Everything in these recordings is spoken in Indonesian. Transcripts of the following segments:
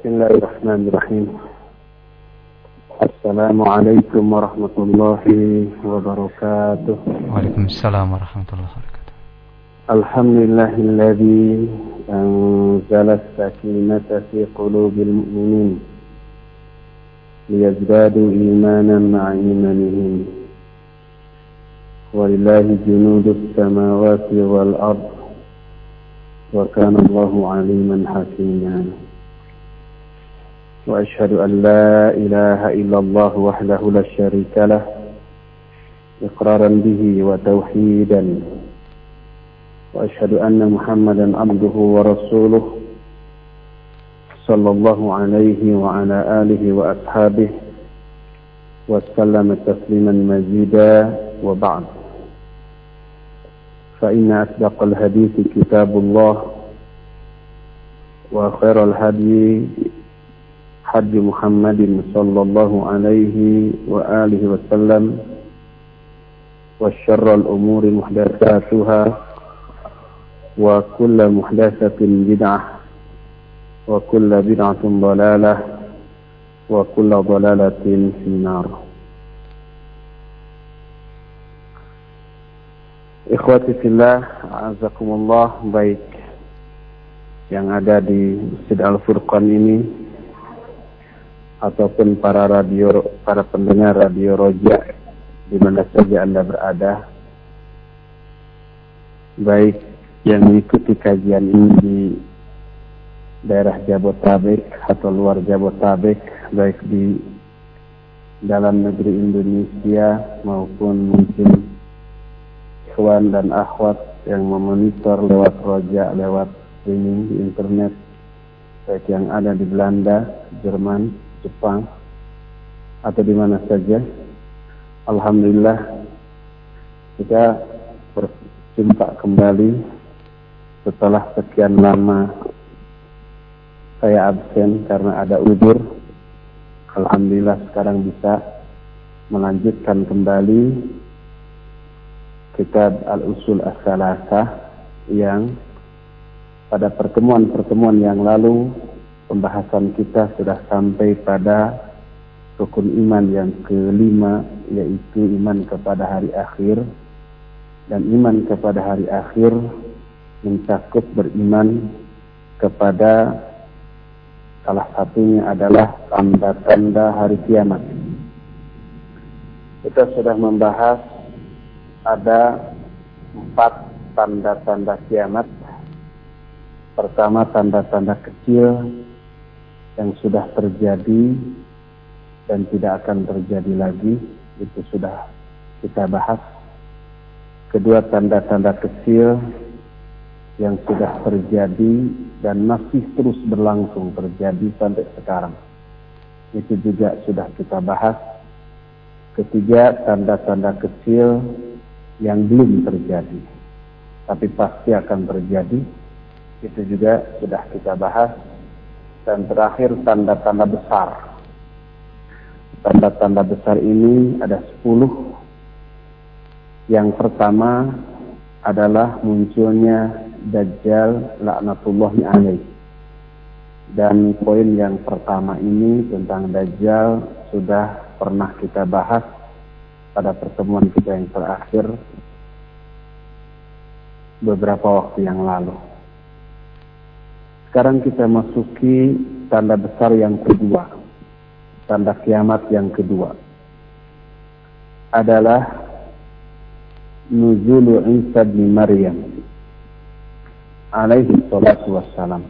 بسم الله الرحمن الرحيم. السلام عليكم ورحمة الله وبركاته. وعليكم السلام ورحمة الله وبركاته. الحمد لله الذي أنزل السكينة في قلوب المؤمنين ليزدادوا إيمانا مع إيمانهم. ولله جنود السماوات والأرض. وكان الله عليما حكيما. وأشهد أن لا إله إلا الله وحده لا شريك له إقرارا به وتوحيدا. وأشهد أن محمدا عبده ورسوله صلى الله عليه وعلى آله وأصحابه وسلم تسليما مزيدا وبعد. فإن أصدق الحديث كتاب الله وخير الهدي حج محمد صلى الله عليه وآله وسلم وشر الأمور محدثاتها وكل محدثة بدعة وكل بدعة ضلالة وكل ضلالة في النار. Ikhwati fillah, azakumullah baik yang ada di Masjid Al-Furqan ini ataupun para radio para pendengar radio Roja di mana saja Anda berada. Baik yang mengikuti kajian ini di daerah Jabotabek atau luar Jabotabek baik di dalam negeri Indonesia maupun mungkin ikhwan dan akhwat yang memonitor lewat roja, lewat streaming di internet, baik yang ada di Belanda, Jerman, Jepang, atau di mana saja. Alhamdulillah kita berjumpa kembali setelah sekian lama saya absen karena ada udur. Alhamdulillah sekarang bisa melanjutkan kembali kitab Al-Usul As-Salasah yang pada pertemuan-pertemuan yang lalu pembahasan kita sudah sampai pada rukun iman yang kelima yaitu iman kepada hari akhir dan iman kepada hari akhir mencakup beriman kepada salah satunya adalah tanda-tanda hari kiamat. Kita sudah membahas ada empat tanda-tanda kiamat. Pertama tanda-tanda kecil yang sudah terjadi dan tidak akan terjadi lagi itu sudah kita bahas. Kedua tanda-tanda kecil yang sudah terjadi dan masih terus berlangsung terjadi sampai sekarang. Itu juga sudah kita bahas. Ketiga, tanda-tanda kecil yang belum terjadi, tapi pasti akan terjadi. Itu juga sudah kita bahas. Dan terakhir tanda-tanda besar. Tanda-tanda besar ini ada sepuluh. Yang pertama adalah munculnya Dajjal laknatullahi alaih. Dan poin yang pertama ini tentang Dajjal sudah pernah kita bahas pada pertemuan kita yang terakhir beberapa waktu yang lalu. Sekarang kita masuki tanda besar yang kedua, tanda kiamat yang kedua adalah nuzulu Isa bin Maryam alaihi salatu wassalam.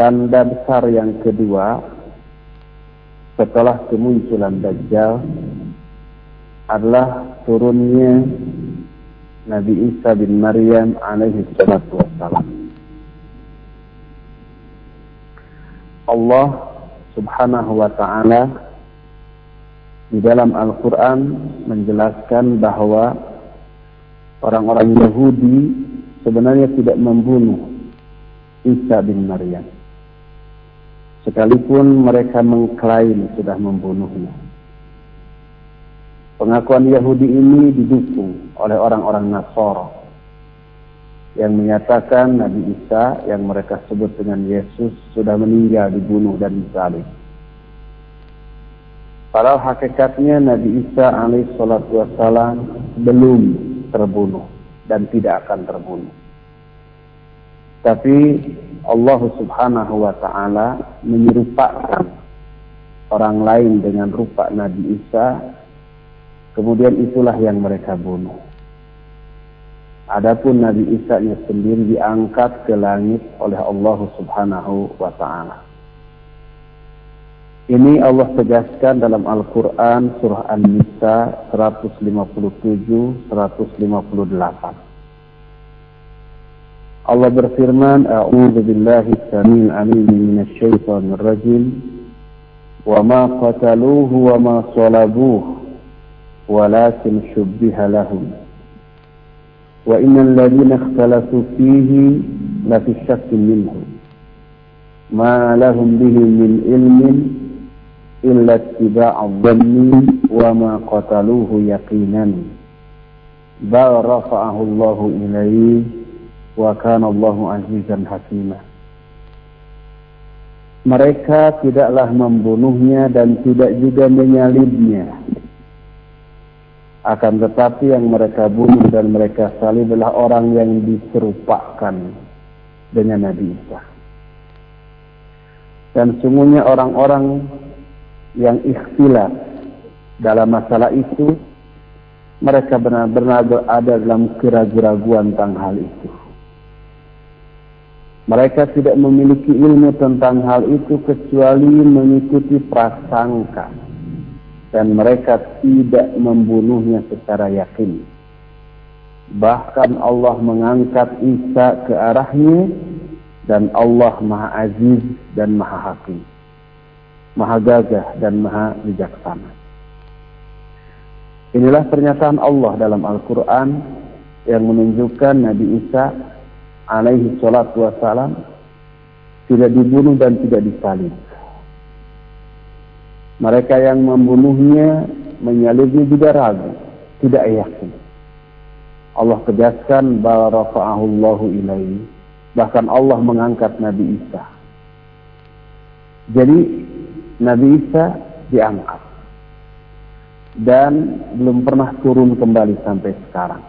Tanda besar yang kedua setelah kemunculan Dajjal adalah turunnya Nabi Isa bin Maryam alaihi salatu wassalam. Allah subhanahu wa ta'ala di dalam Al-Quran menjelaskan bahwa orang-orang Yahudi sebenarnya tidak membunuh Isa bin Maryam. Sekalipun mereka mengklaim sudah membunuhnya. Pengakuan Yahudi ini didukung oleh orang-orang Nasoro yang menyatakan Nabi Isa yang mereka sebut dengan Yesus sudah meninggal dibunuh dan disalib. Padahal hakikatnya Nabi Isa alaihissalatu wassalam belum terbunuh dan tidak akan terbunuh. Tapi Allah subhanahu wa ta'ala menyerupakan orang lain dengan rupa Nabi Isa, kemudian itulah yang mereka bunuh. Adapun Nabi Isa nya sendiri diangkat ke langit oleh Allah subhanahu wa ta'ala. Ini Allah tegaskan dalam Al-Quran surah An-Nisa 157-158. Allah berfirman, A'udhu billahi samil alim minasyaitanir rajim. Wa ma qataluhu wa ma salabuhu walakin syubbiha lahum. Wa innal ladhina ikhtalafu fihi lafi syakkin minhu. Ma lahum bihi min ilmin illa ittiba'ad dhanni wa ma qataluhu yaqinan bal rafa'ahu Allahu ilaihi wa kana Allahu azizan hakima mereka tidaklah membunuhnya dan tidak juga menyalibnya akan tetapi yang mereka bunuh dan mereka salib adalah orang yang diserupakan dengan Nabi Isa dan sungguhnya orang-orang yang ikhtilaf dalam masalah itu mereka benar-benar berada dalam keraguan-keraguan tentang hal itu. Mereka tidak memiliki ilmu tentang hal itu kecuali mengikuti prasangka dan mereka tidak membunuhnya secara yakin. Bahkan Allah mengangkat Isa ke arahnya dan Allah Maha Aziz dan Maha Hakim maha gagah dan maha bijaksana. Inilah pernyataan Allah dalam Al-Quran yang menunjukkan Nabi Isa alaihi salatu wassalam tidak dibunuh dan tidak disalib. Mereka yang membunuhnya, menyalibnya juga ragu, tidak yakin. Allah tegaskan bahwa rafa'ahu Allahu ilaihi. Bahkan Allah mengangkat Nabi Isa. Jadi Nabi Isa diangkat dan belum pernah turun kembali sampai sekarang.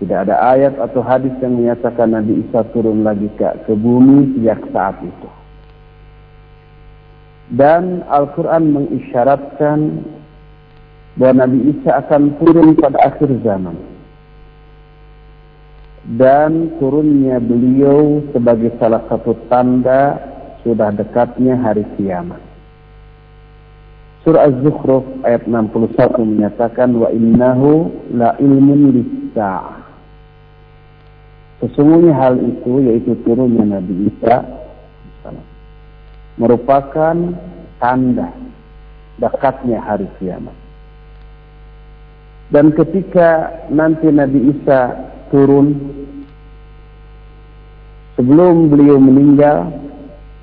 Tidak ada ayat atau hadis yang menyatakan Nabi Isa turun lagi ke, ke bumi sejak saat itu. Dan Al-Quran mengisyaratkan bahwa Nabi Isa akan turun pada akhir zaman. Dan turunnya beliau sebagai salah satu tanda sudah dekatnya hari kiamat. Surah Az-Zukhruf ayat 61 menyatakan wa innahu la ilmun lis-sa'ah. Sesungguhnya hal itu yaitu turunnya Nabi Isa merupakan tanda dekatnya hari kiamat. Dan ketika nanti Nabi Isa turun sebelum beliau meninggal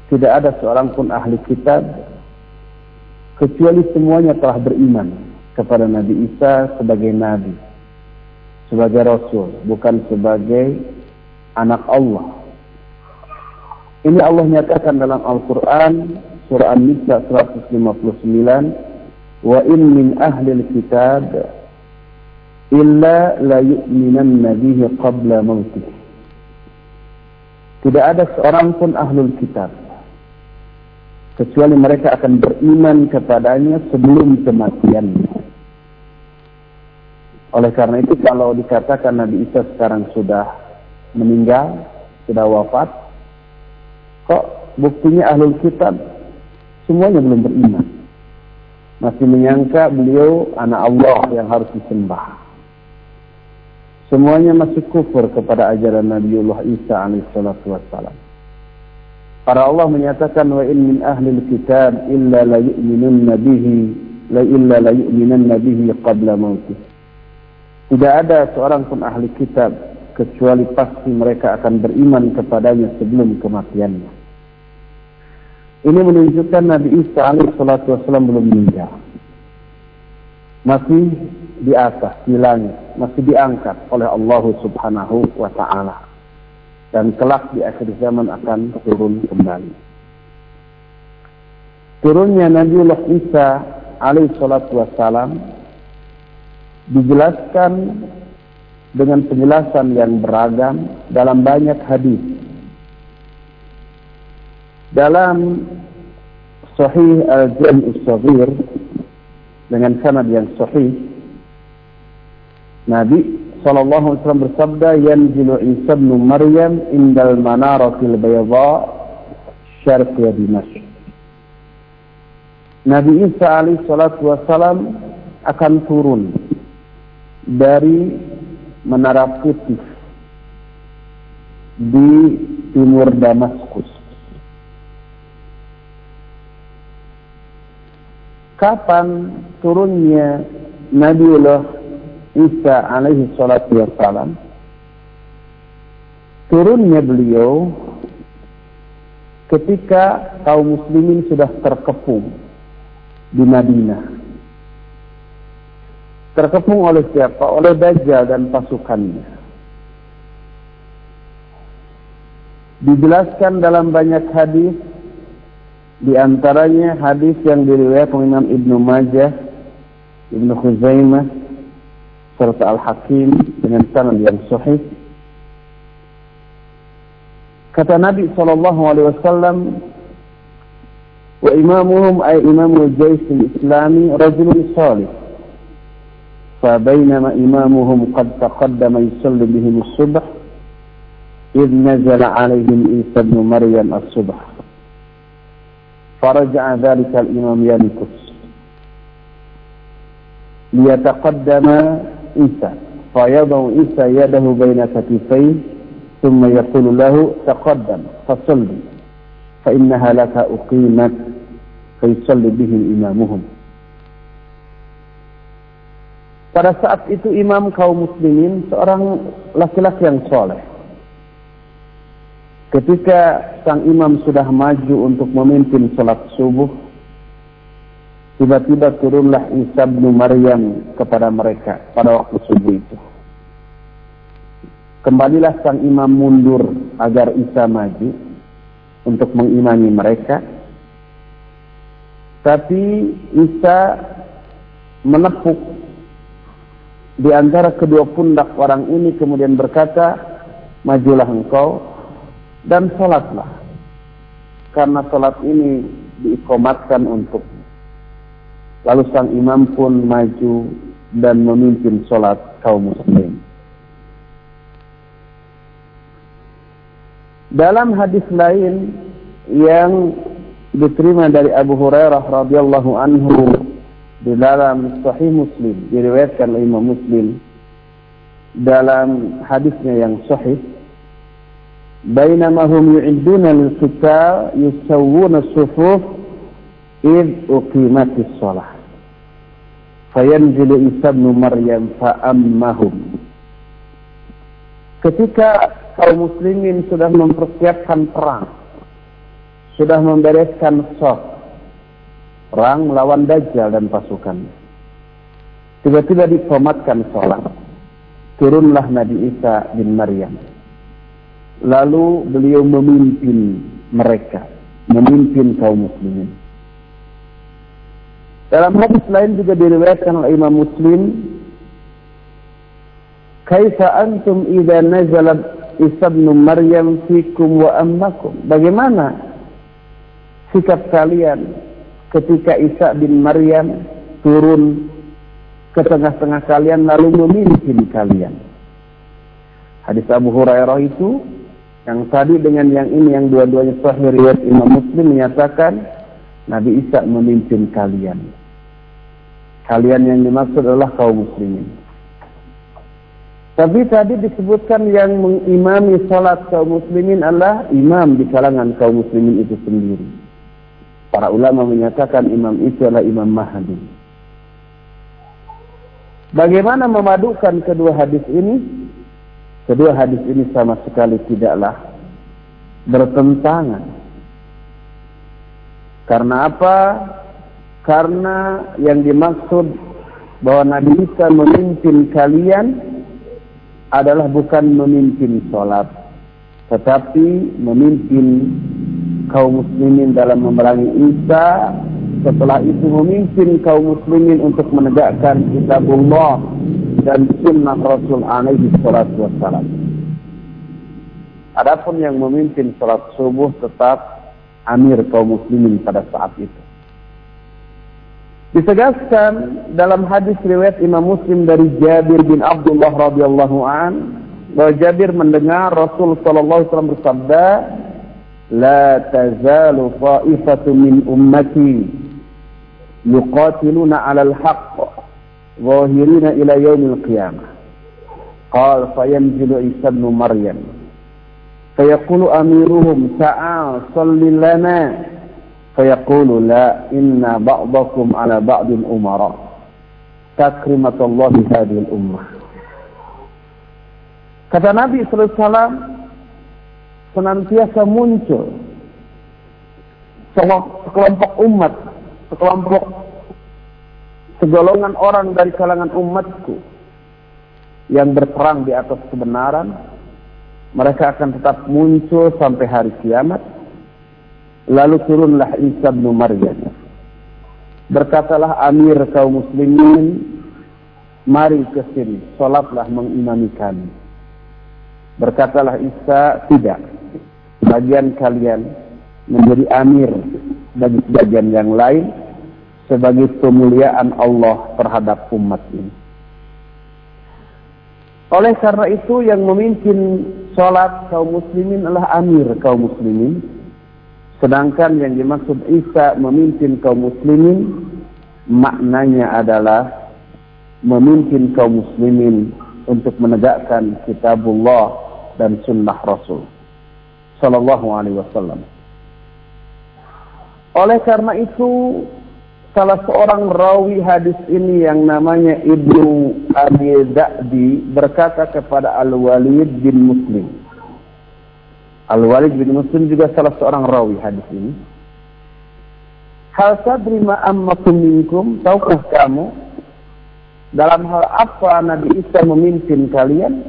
tidak ada seorang pun ahli kitab kecuali semuanya telah beriman kepada Nabi Isa sebagai nabi, sebagai rasul, bukan sebagai anak Allah. Ini Allah nyatakan dalam Al-Qur'an surah An-Nisa 159, "Wa in min ahli al-kitab illa la yu'minanna bihi qabla mautih." Tidak ada seorang pun ahlul kitab kecuali mereka akan beriman kepadanya sebelum kematiannya. Oleh karena itu kalau dikatakan Nabi Isa sekarang sudah meninggal, sudah wafat, kok buktinya ahlul kitab semuanya belum beriman. Masih menyangka beliau anak Allah yang harus disembah. Semuanya masih kufur kepada ajaran Nabiullah Isa alaihissalatu wassalam. Para Allah menyatakan wa in min ahli kitab illa la yu'minunna bihi la illa la yu'minunna bihi qabla mautih. Tidak ada seorang pun ahli kitab kecuali pasti mereka akan beriman kepadanya sebelum kematiannya. Ini menunjukkan Nabi Isa alaihi salatu wasallam belum meninggal. Masih di atas di langit masih diangkat oleh Allah Subhanahu wa taala dan kelak di akhir zaman akan turun kembali. Turunnya Nabiullah Isa alaihi salatu wassalam dijelaskan dengan penjelasan yang beragam dalam banyak hadis. Dalam Sahih Al-Jami' Al-Saghir dengan sanad yang sahih Nabi sallallahu alaihi wasallam bersabda yanzilu Isa bin Maryam indal manaratil bayda syarq Dimashq Nabi Isa alaihi salatu wasallam akan turun dari menara putih di timur Damaskus. Kapan turunnya Nabiullah Isa alaihi salatu wassalam? Turunnya beliau ketika kaum muslimin sudah terkepung di Madinah terkepung oleh siapa? Oleh Dajjal dan pasukannya. Dijelaskan dalam banyak hadis, di antaranya hadis yang diriwayatkan Imam Ibnu Majah, Ibnu Khuzaimah, serta Al-Hakim dengan sanad yang sahih. Kata Nabi sallallahu alaihi wasallam, wa imamuhum ay imamul jaysh al-islami rajulun salih فبينما إمامهم قد تقدم يصلي بهم الصبح إذ نزل عليهم عيسى بن مريم الصبح فرجع ذلك الإمام ينكس ليتقدم عيسى. فيضع عيسى يده بين كتفيه ثم يقول له تقدم فصلي. فإنها لك أقيمت فيصلي به إمامهم. Pada saat itu imam kaum muslimin seorang laki-laki yang soleh. Ketika sang imam sudah maju untuk memimpin sholat subuh, tiba-tiba turunlah Isa bin Maryam kepada mereka pada waktu subuh itu. Kembalilah sang imam mundur agar Isa maju untuk mengimani mereka. Tapi Isa menepuk di antara kedua pundak orang ini kemudian berkata, majulah engkau dan sholatlah. Karena sholat ini diikomatkan untuk. Lalu sang imam pun maju dan memimpin sholat kaum muslim. Dalam hadis lain yang diterima dari Abu Hurairah radhiyallahu anhu di dalam Sahih Muslim diriwayatkan oleh Imam Muslim dalam hadisnya yang sahih bainama hum yu'idduna lil qital yusawwuna sufuf id uqimatis shalah fayanzilu Isa bin Maryam fa ammahum ketika kaum muslimin sudah mempersiapkan perang sudah membereskan saf perang melawan Dajjal dan pasukannya. Tiba-tiba dikomatkan sholat. Turunlah Nabi Isa bin Maryam. Lalu beliau memimpin mereka. Memimpin kaum muslimin. Dalam hadis lain juga diriwayatkan oleh Imam Muslim. Kaifa antum idza nazala Isa Maryam fikum wa ammakum. Bagaimana sikap kalian ketika Isa bin Maryam turun ke tengah-tengah kalian lalu memimpin kalian. Hadis Abu Hurairah itu yang tadi dengan yang ini yang dua-duanya sahih riwayat Imam Muslim menyatakan Nabi Isa memimpin kalian. Kalian yang dimaksud adalah kaum muslimin. Tapi tadi disebutkan yang mengimami salat kaum muslimin adalah imam di kalangan kaum muslimin itu sendiri. Para ulama menyatakan imam itu adalah imam Mahdi. Bagaimana memadukan kedua hadis ini? Kedua hadis ini sama sekali tidaklah bertentangan. Karena apa? Karena yang dimaksud bahwa Nabi Isa memimpin kalian adalah bukan memimpin sholat, tetapi memimpin kaum muslimin dalam memerangi Isa, setelah itu memimpin kaum muslimin untuk menegakkan kitabullah dan sunnah Rasul alaihi salatu wassalam. Adapun yang memimpin sholat subuh tetap amir kaum muslimin pada saat itu. Ditegaskan dalam hadis riwayat Imam Muslim dari Jabir bin Abdullah radhiyallahu an bahwa Jabir mendengar Rasul sallallahu alaihi wasallam bersabda, "La tazalu ta'ifatu min ummati yuqatiluna 'ala al-haqq ظاهرين إلى يوم القيامة قال فينزل عيسى بن مريم فيقول أميرهم amiruhum صل لنا فيقول لا إن بعضكم على بعض ba'din تكرمة الله هذه الأمة Kata Nabi SAW, senantiasa muncul sekelompok umat, sekelompok segolongan orang dari kalangan umatku yang berperang di atas kebenaran, mereka akan tetap muncul sampai hari kiamat Lalu turunlah Isa bin Maryam. Berkatalah Amir kaum muslimin, mari ke sini, salatlah mengimami kami. Berkatalah Isa, tidak. Bagian kalian menjadi amir bagi bagian yang lain sebagai pemuliaan Allah terhadap umat ini. Oleh karena itu yang memimpin sholat kaum muslimin adalah amir kaum muslimin Sedangkan yang dimaksud Isa memimpin kaum muslimin maknanya adalah memimpin kaum muslimin untuk menegakkan kitabullah dan sunnah Rasul sallallahu alaihi wasallam. Oleh karena itu salah seorang rawi hadis ini yang namanya Ibnu Abi Da'di berkata kepada Al-Walid bin Muslim Al-Walid bin Muslim juga salah seorang rawi hadis ini. Hal sadri ma'ammakum minkum, tahukah kamu dalam hal apa Nabi Isa memimpin kalian?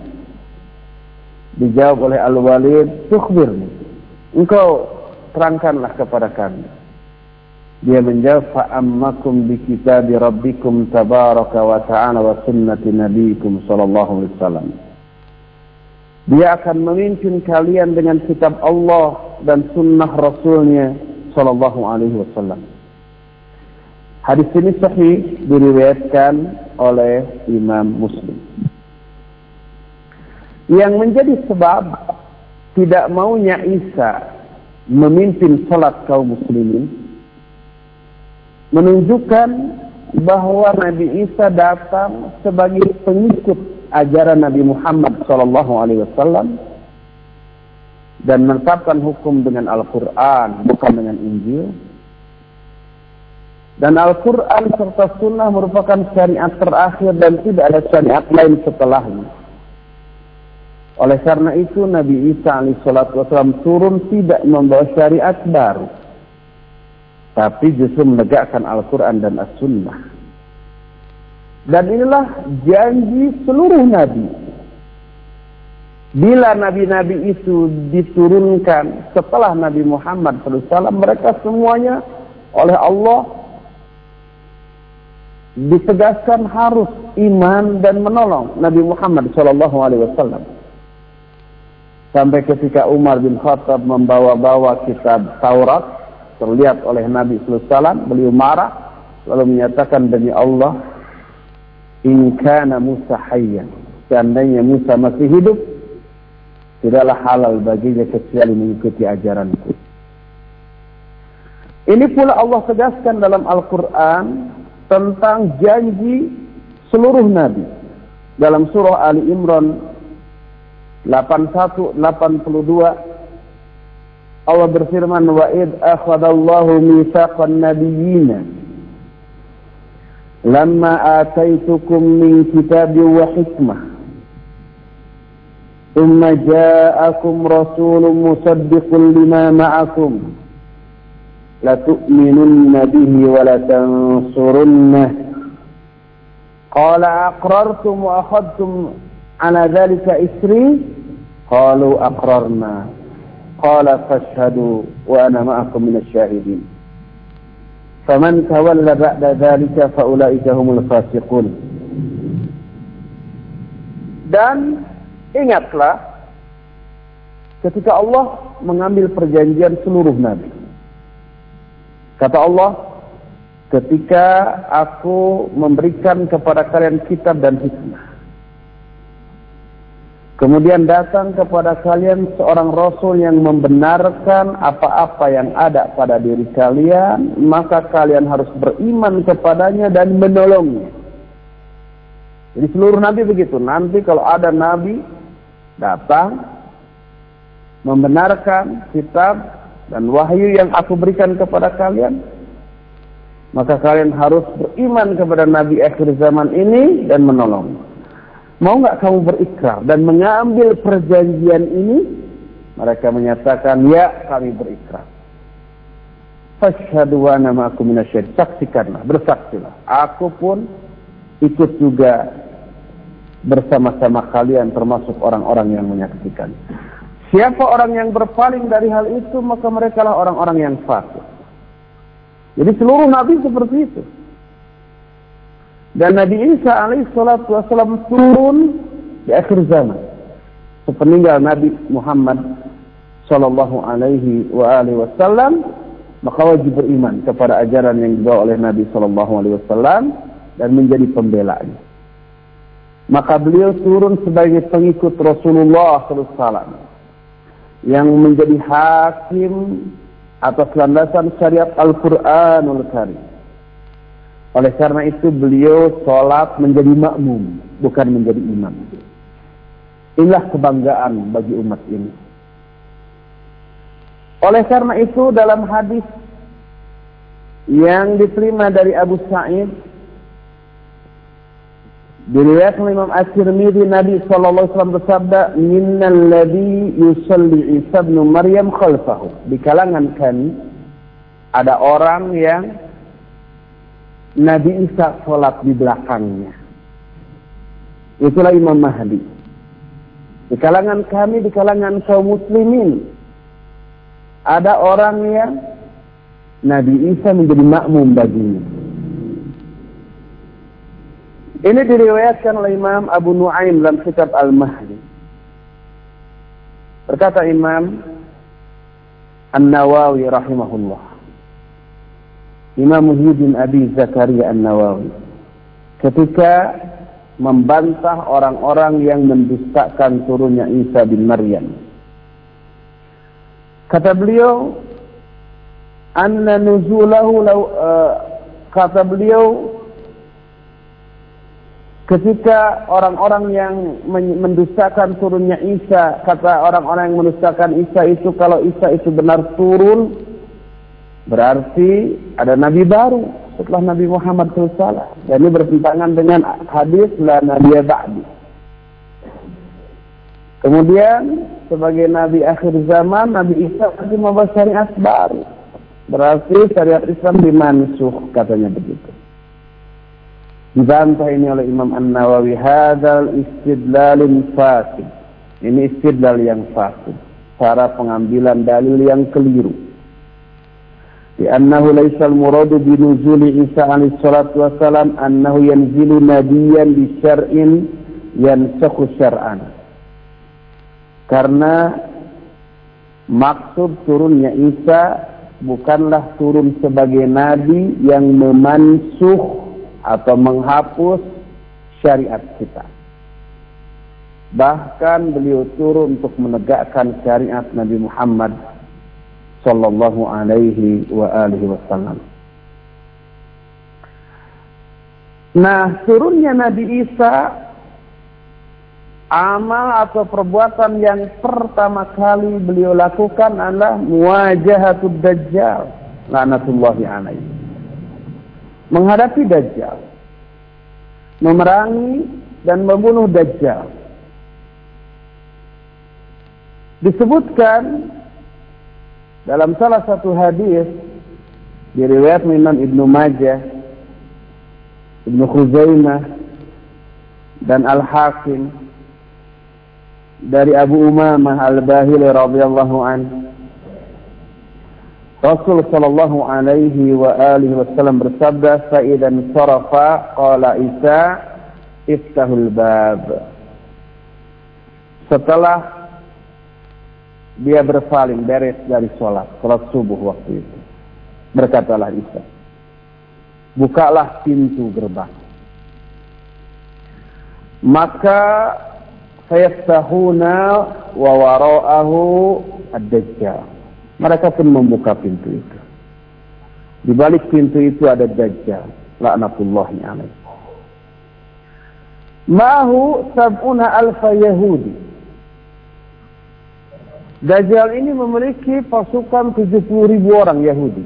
Dijawab oleh Al-Walid, tukhbirni. Engkau terangkanlah kepada kami. Dia menjawab, fa'ammakum bi kitabi rabbikum tabaraka wa ta'ala wa sunnati nabiikum sallallahu alaihi wasallam. Dia akan memimpin kalian dengan kitab Allah dan sunnah Rasulnya Sallallahu Alaihi Wasallam. Hadis ini sahih diriwayatkan oleh Imam Muslim. Yang menjadi sebab tidak maunya Isa memimpin salat kaum muslimin menunjukkan bahwa Nabi Isa datang sebagai pengikut ajaran Nabi Muhammad sallallahu alaihi wasallam dan menetapkan hukum dengan Al-Qur'an bukan dengan Injil. Dan Al-Quran serta Sunnah merupakan syariat terakhir dan tidak ada syariat lain setelahnya. Oleh karena itu Nabi Isa alaihissalam turun tidak membawa syariat baru. Tapi justru menegakkan Al-Quran dan As-Sunnah. Dan inilah janji seluruh nabi. Bila nabi-nabi itu diturunkan setelah Nabi Muhammad SAW, mereka semuanya oleh Allah ditegaskan harus iman dan menolong Nabi Muhammad SAW. Sampai ketika Umar bin Khattab membawa-bawa kitab Taurat, terlihat oleh Nabi SAW, beliau marah, lalu menyatakan demi Allah, in kana Musa hayyan. Seandainya Musa masih hidup tidaklah halal baginya kecuali mengikuti ajaranku. Ini pula Allah tegaskan dalam Al-Quran tentang janji seluruh nabi. Dalam surah Ali Imran 81 82 Allah berfirman wa id akhadallahu mitsaqan nabiyyin lamma ataitukum min kitabi wa hikmah thumma ja'akum rasulun musaddiqun lima ma'akum la tu'minunna bihi wa la tansurunna qala aqrartum wa akhadtum ala dhalika isri qalu aqrarna wa ana ma'akum minasy syahidin. Faman tawalla ba'da dhalika fa ulaika humul fasiqun. Dan ingatlah ketika Allah mengambil perjanjian seluruh nabi. Kata Allah, ketika aku memberikan kepada kalian kitab dan hikmah. Kemudian datang kepada kalian seorang rasul yang membenarkan apa-apa yang ada pada diri kalian, maka kalian harus beriman kepadanya dan menolongnya. Jadi seluruh nabi begitu. Nanti kalau ada nabi datang membenarkan kitab dan wahyu yang aku berikan kepada kalian, maka kalian harus beriman kepada Nabi akhir zaman ini dan menolong. Mau nggak kamu berikrar dan mengambil perjanjian ini? Mereka menyatakan, ya kami berikrar. Fashhadu wa nama aku minasyid. Saksikanlah, bersaksilah. Aku pun ikut juga bersama-sama kalian termasuk orang-orang yang menyaksikan. Siapa orang yang berpaling dari hal itu, maka mereka lah orang-orang yang fasik. Jadi seluruh nabi seperti itu. Dan Nabi Isa alaihissalatu wassalam turun di akhir zaman. Sepeninggal Nabi Muhammad sallallahu alaihi wa alihi wasallam, maka wajib beriman kepada ajaran yang dibawa oleh Nabi sallallahu alaihi wasallam dan menjadi pembelanya. Maka beliau turun sebagai pengikut Rasulullah sallallahu alaihi wasallam yang menjadi hakim atas landasan syariat Al-Quranul Karim. Oleh karena itu beliau sholat menjadi makmum, bukan menjadi imam. Inilah kebanggaan bagi umat ini. Oleh karena itu dalam hadis yang diterima dari Abu Sa'id Diriwayatkan Imam At-Tirmidzi Nabi sallallahu alaihi wasallam bersabda, "Minnal ladzi yusalli Isa bin Maryam khalfahu." Di kalangan kami ada orang yang Nabi Isa sholat di belakangnya. Itulah Imam Mahdi. Di kalangan kami, di kalangan kaum muslimin, ada orang yang Nabi Isa menjadi makmum baginya. Ini diriwayatkan oleh Imam Abu Nuaim dalam kitab Al-Mahdi. Berkata Imam An-Nawawi rahimahullah. Imam Muhyiddin Abi Zakaria An-Nawawi. Ketika membantah orang-orang yang mendustakan turunnya Isa bin Maryam. Kata beliau, anna nuzulahu law, uh, kata beliau Ketika orang-orang yang mendustakan turunnya Isa, kata orang-orang yang mendustakan Isa itu kalau Isa itu benar turun, berarti ada nabi baru setelah Nabi Muhammad SAW. Dan ini bertentangan dengan hadis la nabi ba'di. Kemudian sebagai nabi akhir zaman, Nabi Isa masih membawa syariat baru. Berarti syariat Islam dimansuh katanya begitu. Dibantah ini oleh Imam An-Nawawi. Hadal istidlalun fasid. Ini istidlal yang fasid. Cara pengambilan dalil yang keliru. Laisal muradu binuzuli Isa alaihi salatu wassalam annahu yanzilu nabiyan bi syar'in yansakhu syar'an. Karena maksud turunnya Isa bukanlah turun sebagai nabi yang memansuh atau menghapus syariat kita. Bahkan beliau turun untuk menegakkan syariat Nabi Muhammad sallallahu alaihi wa alihi wasallam. Nah, turunnya Nabi Isa amal atau perbuatan yang pertama kali beliau lakukan adalah muwajahatud dajjal laknatullahi alaihi menghadapi Dajjal, memerangi dan membunuh Dajjal. Disebutkan dalam salah satu hadis di riwayat Imam Ibnu Majah, Ibnu Khuzaimah dan Al-Hakim dari Abu Umamah Al-Bahili radhiyallahu an. Rasul sallallahu alaihi wa alihi wasallam bersabda fa sarafa qala Isa iftahul bab. Setelah dia berpaling beres dari sholat, sholat subuh waktu itu. Berkatalah Isa, bukalah pintu gerbang. Maka fayaftahuna wa wara'ahu ad-dajjal. Mereka pun membuka pintu itu. Di balik pintu itu ada Dajjal. Laknatullahi alaih. Mahu sab'una alfa Yahudi. Dajjal ini memiliki pasukan 70 ribu orang Yahudi.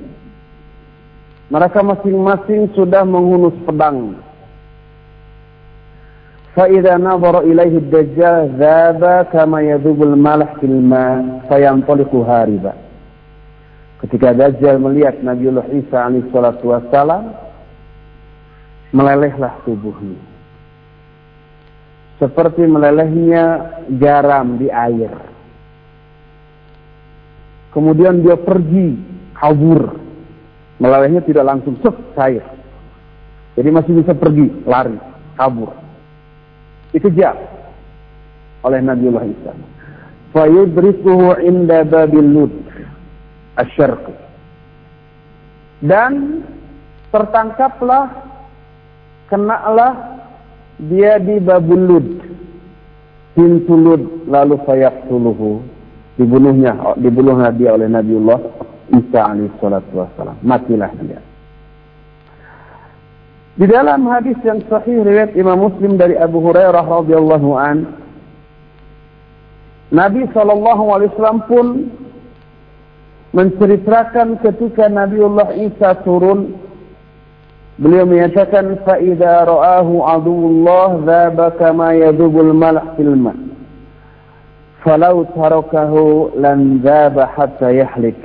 Mereka masing-masing sudah menghunus pedang فإذا نظر إليه الدجال ذاب كما يذوب الملح في الماء فينطلق هاربا Ketika Dajjal melihat Nabiullah Isa alaihi salatu wassalam, melelehlah tubuhnya. Seperti melelehnya garam di air. Kemudian dia pergi kabur. Melelehnya tidak langsung sep cair. Jadi masih bisa pergi, lari, kabur dikejar oleh Nabiullah Isa. Fayudrikuhu inda babil lud asyarqi. Dan tertangkaplah kenalah dia di babul lud pintu lud lalu fayaqtuluhu dibunuhnya dibunuhnya dia oleh Nabiullah Isa alaihi salatu wassalam. Matilah dia. Di dalam hadis yang sahih riwayat Imam Muslim dari Abu Hurairah radhiyallahu an Nabi sallallahu alaihi wasallam pun menceritakan ketika Nabiullah Isa turun beliau menyatakan fa idza ra'ahu aduwullah dhaba kama yadhubul malh fil ma falau tarakahu lan dhaba hatta yahlik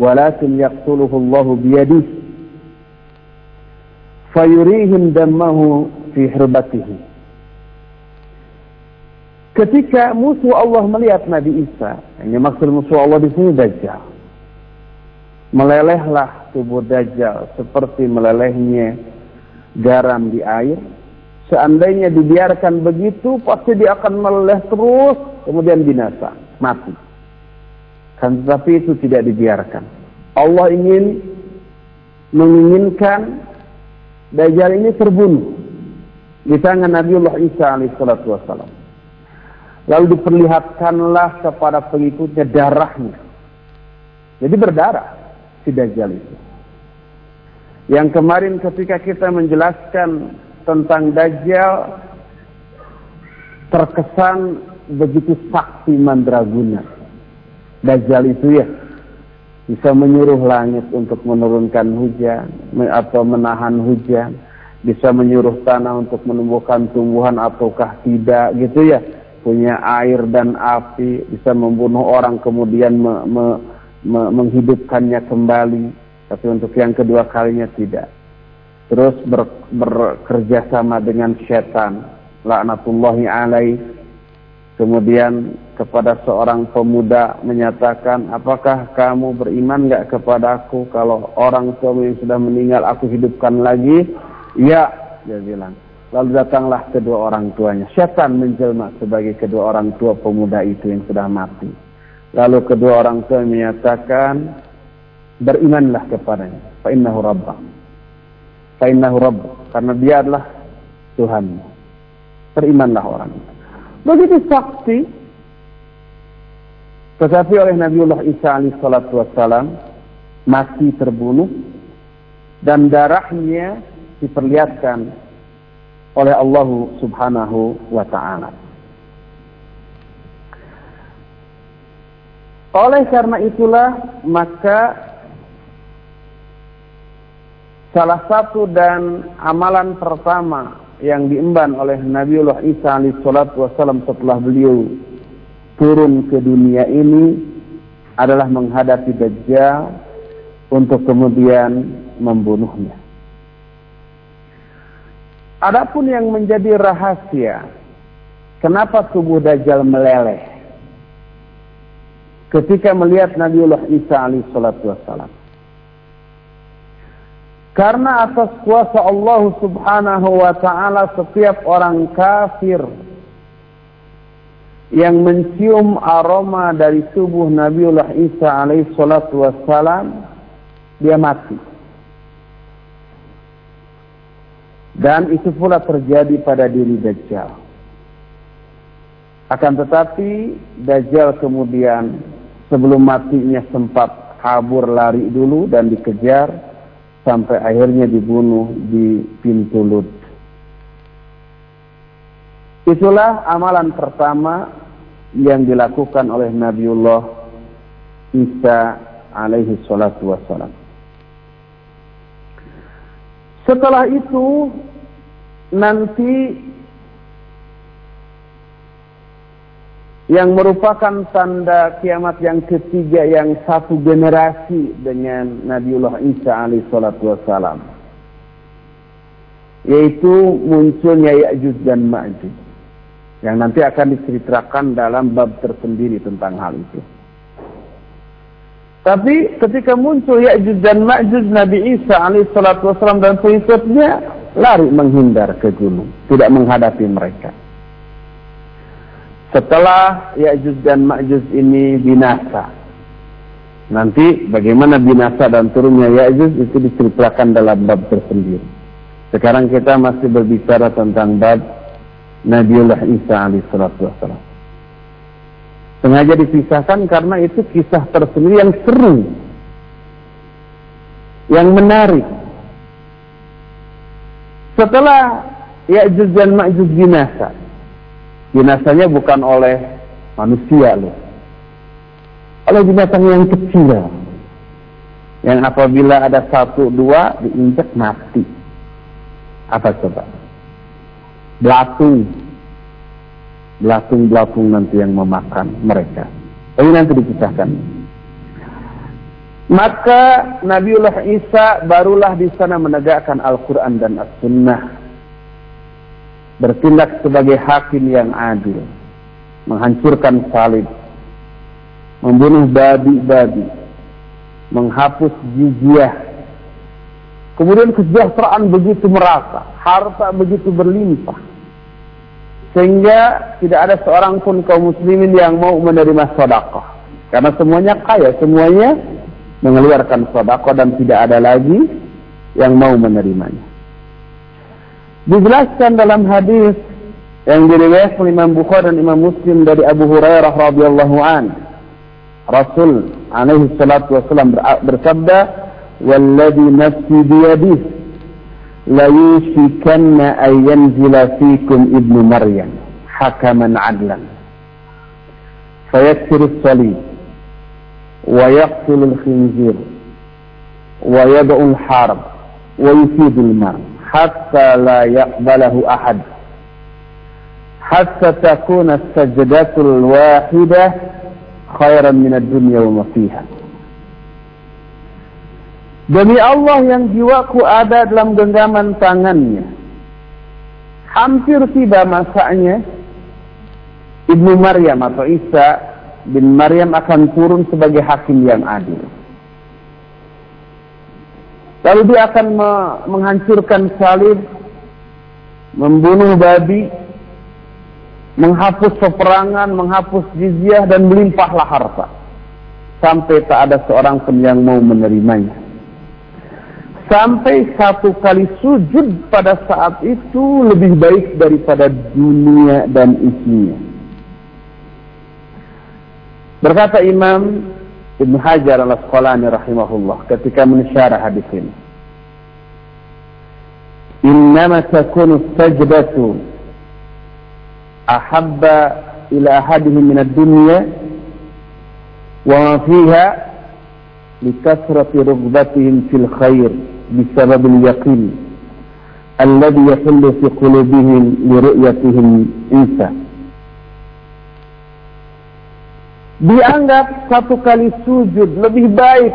walakin yaqtuluhu Allah biyadihi fayurihim dammahu fi hirbatihi. Ketika musuh Allah melihat Nabi Isa, ini maksud musuh Allah di sini Dajjal. Melelehlah tubuh Dajjal seperti melelehnya garam di air. Seandainya dibiarkan begitu, pasti dia akan meleleh terus, kemudian binasa, mati. Kan tetapi itu tidak dibiarkan. Allah ingin menginginkan Dajjal ini terbunuh di tangan Nabiullah Isa alaihissalatu wassalam. Lalu diperlihatkanlah kepada pengikutnya darahnya. Jadi berdarah si Dajjal itu. Yang kemarin ketika kita menjelaskan tentang Dajjal terkesan begitu sakti mandraguna. Dajjal itu ya bisa menyuruh langit untuk menurunkan hujan atau menahan hujan, bisa menyuruh tanah untuk menumbuhkan tumbuhan ataukah tidak gitu ya. Punya air dan api, bisa membunuh orang kemudian me, me, me, menghidupkannya kembali, tapi untuk yang kedua kalinya tidak. Terus ber, bekerja sama dengan setan, laknatullahi alaih. Kemudian kepada seorang pemuda menyatakan, apakah kamu beriman nggak kepada aku kalau orang tuamu yang sudah meninggal aku hidupkan lagi? Ya, dia bilang. Lalu datanglah kedua orang tuanya. Syaitan menjelma sebagai kedua orang tua pemuda itu yang sudah mati. Lalu kedua orang tua menyatakan, berimanlah kepadanya. Fa'innahu rabbah. Fa'innahu rabbah. Karena dia adalah Tuhanmu. Berimanlah orang itu. Begitu sakti tetapi oleh Nabiullah Isa alaihissalatu wassalam mati terbunuh dan darahnya diperlihatkan oleh Allah subhanahu wa ta'ala. Oleh karena itulah maka salah satu dan amalan pertama yang diemban oleh Nabiullah Isa alaihissalatu wassalam setelah beliau turun ke dunia ini adalah menghadapi Dajjal untuk kemudian membunuhnya. Adapun yang menjadi rahasia kenapa tubuh Dajjal meleleh ketika melihat Nabiullah Isa alaihissalatu wassalam. Karena atas kuasa Allah subhanahu wa ta'ala setiap orang kafir yang mencium aroma dari tubuh Nabiullah Isa alaihissalatu wassalam, dia mati. Dan itu pula terjadi pada diri Dajjal. Akan tetapi Dajjal kemudian sebelum matinya sempat kabur lari dulu dan dikejar sampai akhirnya dibunuh di pintu Lut. Itulah amalan pertama yang dilakukan oleh Nabiullah Isa alaihi salatu wassalam. Setelah itu nanti yang merupakan tanda kiamat yang ketiga yang satu generasi dengan Nabiullah Isa alaihissalatu wassalam yaitu munculnya Ya'juj dan Ma'juj yang nanti akan diceritakan dalam bab tersendiri tentang hal itu. Tapi ketika muncul Ya'juj dan Ma'juj Nabi Isa alaihissalatu wassalam dan pengikutnya lari menghindar ke gunung, tidak menghadapi mereka. Setelah Ya'juj dan Ma'juj ini binasa, nanti bagaimana binasa dan turunnya Ya'juj itu diceritakan dalam bab tersendiri. Sekarang kita masih berbicara tentang bab Nabiullah Isa alaihissalatu wassalam. Sengaja dipisahkan karena itu kisah tersendiri yang seru, yang menarik, setelah Ya'juj dan Ma'juj binasa, binasanya bukan oleh manusia loh. Oleh binatang yang kecil. Yang apabila ada satu dua diinjak mati. Apa coba? Belatung. Belatung-belatung nanti yang memakan mereka. Tapi nanti dipisahkan. Maka Nabiullah Isa barulah di sana menegakkan Al-Quran dan As-Sunnah. Bertindak sebagai hakim yang adil. Menghancurkan salib. Membunuh babi-babi. Menghapus jizyah. Kemudian kesejahteraan begitu merata. Harta begitu berlimpah. Sehingga tidak ada seorang pun kaum muslimin yang mau menerima sedekah. Karena semuanya kaya, semuanya mengeluarkan sedekah dan tidak ada lagi yang mau menerimanya. Dijelaskan dalam hadis yang diriwayatkan Imam Bukhari dan Imam Muslim dari Abu Hurairah radhiyallahu an. Rasul alaihi salatu wasallam bersabda, "Walladhi nafsi biyadihi la yushikanna an yanzila fikum ibnu Maryam hakaman adlan." فيكسر الصليب ويقتل الخنزير ويدع الحرب ويفيد الماء hatta la yaqbalahu ahad hatta takuna sajdatul wahidah khairan minad dunya wa fiha Demi Allah yang jiwaku ada dalam genggaman tangannya hampir tiba masanya Ibnu Maryam atau Isa bin Maryam akan turun sebagai hakim yang adil. Lalu dia akan menghancurkan salib, membunuh babi, menghapus peperangan, menghapus jizyah dan melimpahlah harta. Sampai tak ada seorang pun yang mau menerimanya. Sampai satu kali sujud pada saat itu lebih baik daripada dunia dan isinya. Berkata Imam Ibn Hajar al-Asqalani rahimahullah ketika mensyarah hadis ini. Innama takunu sajdatu ahabba ila ahadihim min ad-dunya wa ma fiha لكثرة رغبتهم في الخير بسبب اليقين الذي يحل في قلوبهم لرؤيتهم إنسان dianggap satu kali sujud lebih baik,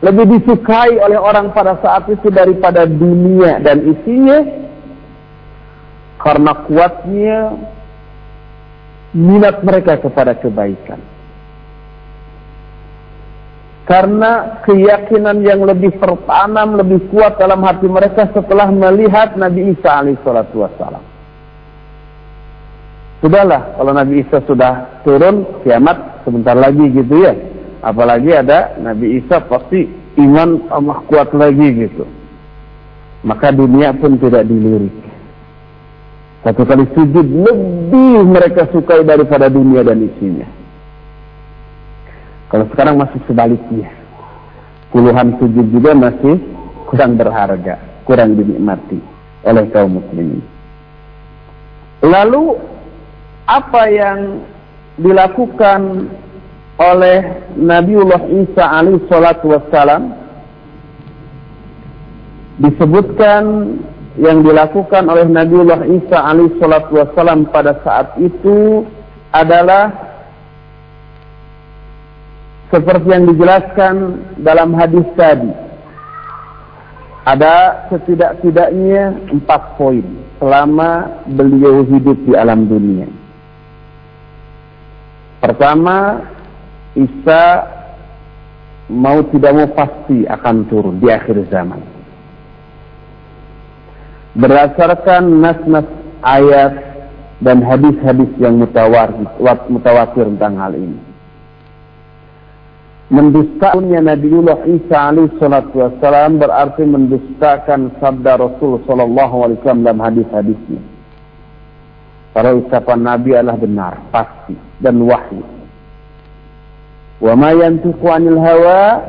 lebih disukai oleh orang pada saat itu daripada dunia dan isinya, karena kuatnya minat mereka kepada kebaikan. Karena keyakinan yang lebih tertanam, lebih kuat dalam hati mereka setelah melihat Nabi Isa alaihissalatu wassalam. Sudahlah, kalau Nabi Isa sudah turun, kiamat sebentar lagi gitu ya. Apalagi ada Nabi Isa pasti iman tambah kuat lagi gitu. Maka dunia pun tidak dilirik. Satu kali sujud lebih mereka sukai daripada dunia dan isinya. Kalau sekarang masih sebaliknya. Puluhan sujud juga masih kurang berharga, kurang dinikmati oleh kaum muslimin. Lalu apa yang dilakukan oleh Nabiullah Isa alaihi salatu wassalam disebutkan yang dilakukan oleh Nabiullah Isa alaihi salatu wassalam pada saat itu adalah seperti yang dijelaskan dalam hadis tadi. Ada setidak-tidaknya empat poin selama beliau hidup di alam dunia. Pertama, Isa mau tidak mau pasti akan turun di akhir zaman. Berdasarkan nas-nas ayat dan hadis-hadis yang mutawatir, mutawatir tentang hal ini mendustakannya Nabiullah Isa alaihi wassalam berarti mendustakan sabda Rasul sallallahu alaihi wasallam dalam hadis-hadisnya. Para ucapan Nabi adalah benar, pasti dan wahyu. Wa ma yantiqu 'anil hawa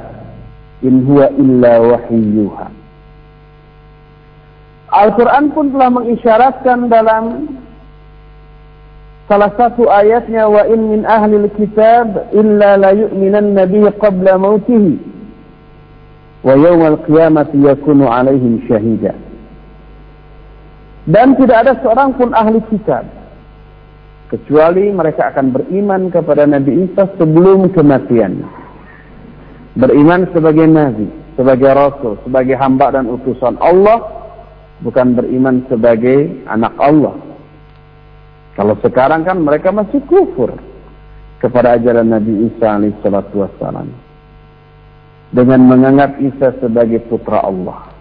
in huwa illa wahyuha. Al-Quran pun telah mengisyaratkan dalam Salah satu ayatnya wa in min ahli kitab illa la yu'minan nabiy qabla mautihi wa yawmal qiyamati yakunu alaihim syahida. Dan tidak ada seorang pun ahli kitab kecuali mereka akan beriman kepada Nabi Isa sebelum kematian. Beriman sebagai nabi, sebagai rasul, sebagai hamba dan utusan Allah, bukan beriman sebagai anak Allah kalau sekarang kan mereka masih kufur kepada ajaran Nabi Isa alaihissalatu wassalam. Dengan menganggap Isa sebagai putra Allah.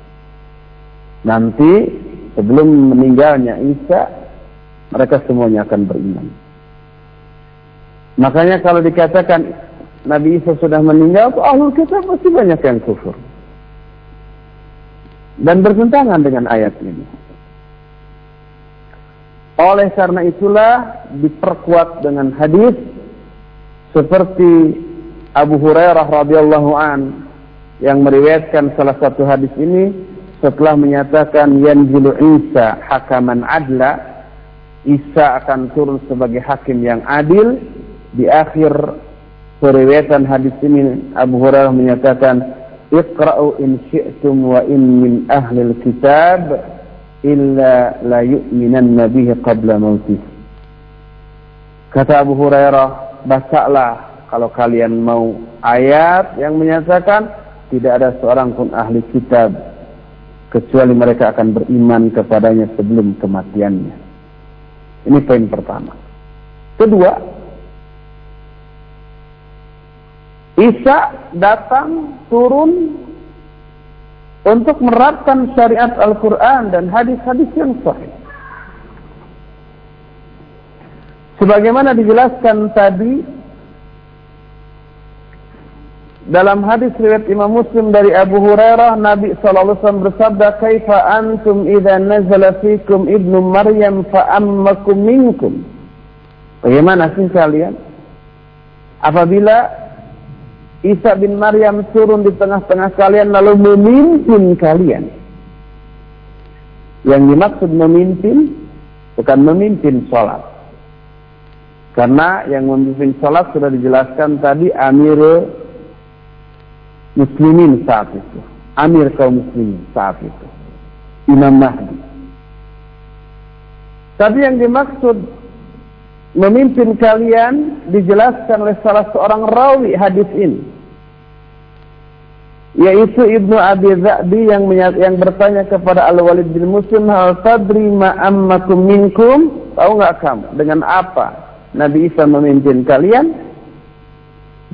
Nanti sebelum meninggalnya Isa, mereka semuanya akan beriman. Makanya kalau dikatakan Nabi Isa sudah meninggal, ahlul kita pasti banyak yang kufur. Dan bertentangan dengan ayat ini. Oleh karena itulah diperkuat dengan hadis seperti Abu Hurairah radhiyallahu an yang meriwayatkan salah satu hadis ini setelah menyatakan yanzilu Isa hakaman adla Isa akan turun sebagai hakim yang adil di akhir periwayatan hadis ini Abu Hurairah menyatakan iqra'u in syi'tum wa in min ahli kitab illa la yu'minan nabihi qabla mautih. Kata Abu Hurairah, bacalah kalau kalian mau ayat yang menyatakan tidak ada seorang pun ahli kitab kecuali mereka akan beriman kepadanya sebelum kematiannya. Ini poin pertama. Kedua, Isa datang turun untuk menerapkan syariat Al-Quran dan hadis-hadis yang sahih. Sebagaimana dijelaskan tadi dalam hadis riwayat Imam Muslim dari Abu Hurairah Nabi sallallahu alaihi wasallam bersabda kaifa antum idza nazala fikum ibnu Maryam fa ammakum minkum Bagaimana sih kalian apabila Isa bin Maryam turun di tengah-tengah kalian lalu memimpin kalian. Yang dimaksud memimpin bukan memimpin sholat. Karena yang memimpin sholat sudah dijelaskan tadi Amir Muslimin saat itu. Amir kaum muslimin saat itu. Imam Mahdi. Tapi yang dimaksud memimpin kalian dijelaskan oleh salah seorang rawi hadis ini yaitu Ibnu Abi Za'di yang yang bertanya kepada Al-Walid bin Muslim hal tadri ma minkum tahu nggak kamu dengan apa Nabi Isa memimpin kalian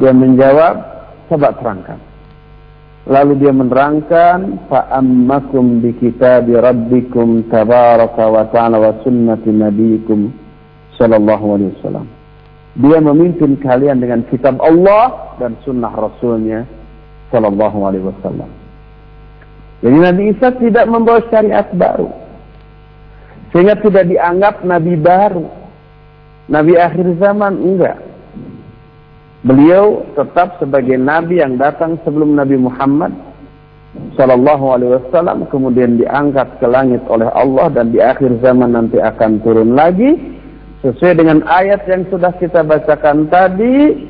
dia menjawab coba terangkan lalu dia menerangkan fa ammakum bi kitabi rabbikum tabaraka wa ta'ala wa sunnati nabiyikum sallallahu alaihi wasallam dia memimpin kalian dengan kitab Allah dan sunnah rasulnya Sallallahu Alaihi Wasallam. Jadi Nabi Isa tidak membawa syariat baru. Sehingga tidak dianggap Nabi baru. Nabi akhir zaman enggak. Beliau tetap sebagai Nabi yang datang sebelum Nabi Muhammad Sallallahu Alaihi Wasallam kemudian diangkat ke langit oleh Allah dan di akhir zaman nanti akan turun lagi sesuai dengan ayat yang sudah kita bacakan tadi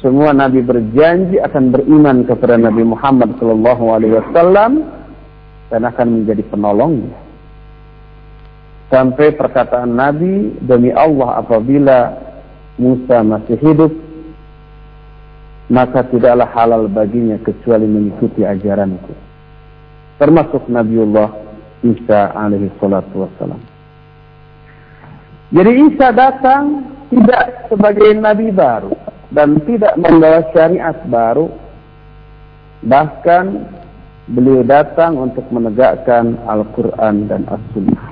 semua nabi berjanji akan beriman kepada Nabi Muhammad sallallahu alaihi wasallam dan akan menjadi penolongnya. Sampai perkataan Nabi demi Allah apabila Musa masih hidup maka tidaklah halal baginya kecuali mengikuti ajaranku. Termasuk Nabiullah Isa alaihi salatu wassalam. Jadi Isa datang tidak sebagai nabi baru, dan tidak membawa syariat baru bahkan beliau datang untuk menegakkan Al-Quran dan As-Sunnah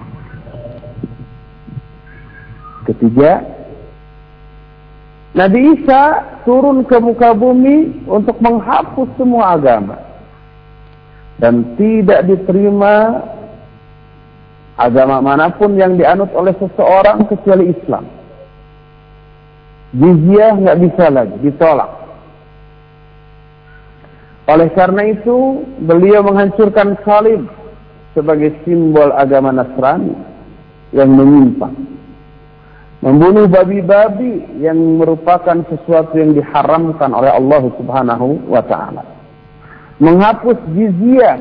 ketiga Nabi Isa turun ke muka bumi untuk menghapus semua agama dan tidak diterima agama mana pun yang dianut oleh seseorang kecuali Islam Jizyah nggak bisa lagi, ditolak. Oleh karena itu, beliau menghancurkan salib sebagai simbol agama Nasrani yang menyimpang. Membunuh babi-babi yang merupakan sesuatu yang diharamkan oleh Allah Subhanahu wa taala. Menghapus jizyah.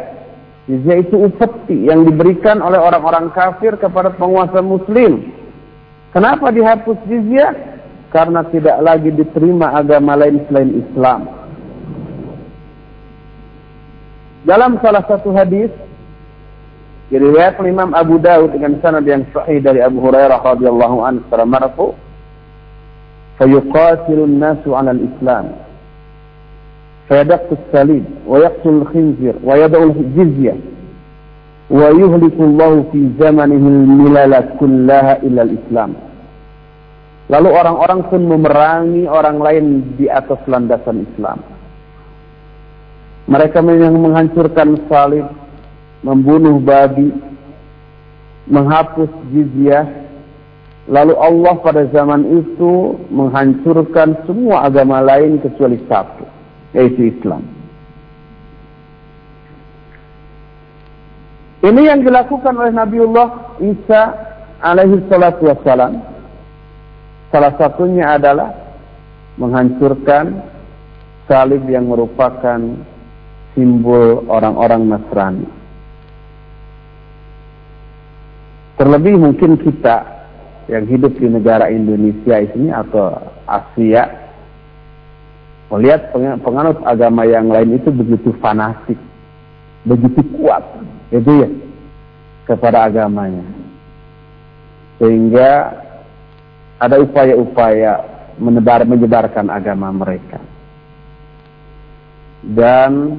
Jizyah itu upeti yang diberikan oleh orang-orang kafir kepada penguasa muslim. Kenapa dihapus jizyah? karena tidak lagi diterima agama lain selain Islam. Dalam salah satu hadis Diriwayatkan Imam Abu Dawud dengan sanad yang sahih dari Abu Hurairah radhiyallahu anhu secara marfu. Fayuqatilu nasu 'ala al-Islam. fayadqu as-salib wa yaqtulu al-khinzir wa yad'u al-jizya wa yuhliku Allah fi zamanihi al-milala kullaha ila al-Islam. Lalu orang-orang pun memerangi orang lain di atas landasan Islam. Mereka yang menghancurkan salib, membunuh babi, menghapus jizyah. Lalu Allah pada zaman itu menghancurkan semua agama lain kecuali satu, yaitu Islam. Ini yang dilakukan oleh Nabiullah Isa alaihi salatu wassalam Salah satunya adalah menghancurkan salib yang merupakan simbol orang-orang Nasrani. Terlebih mungkin kita yang hidup di negara Indonesia ini atau Asia melihat penganut agama yang lain itu begitu fanatik, begitu kuat, itu ya kepada agamanya. Sehingga ada upaya-upaya menebar menyebarkan agama mereka dan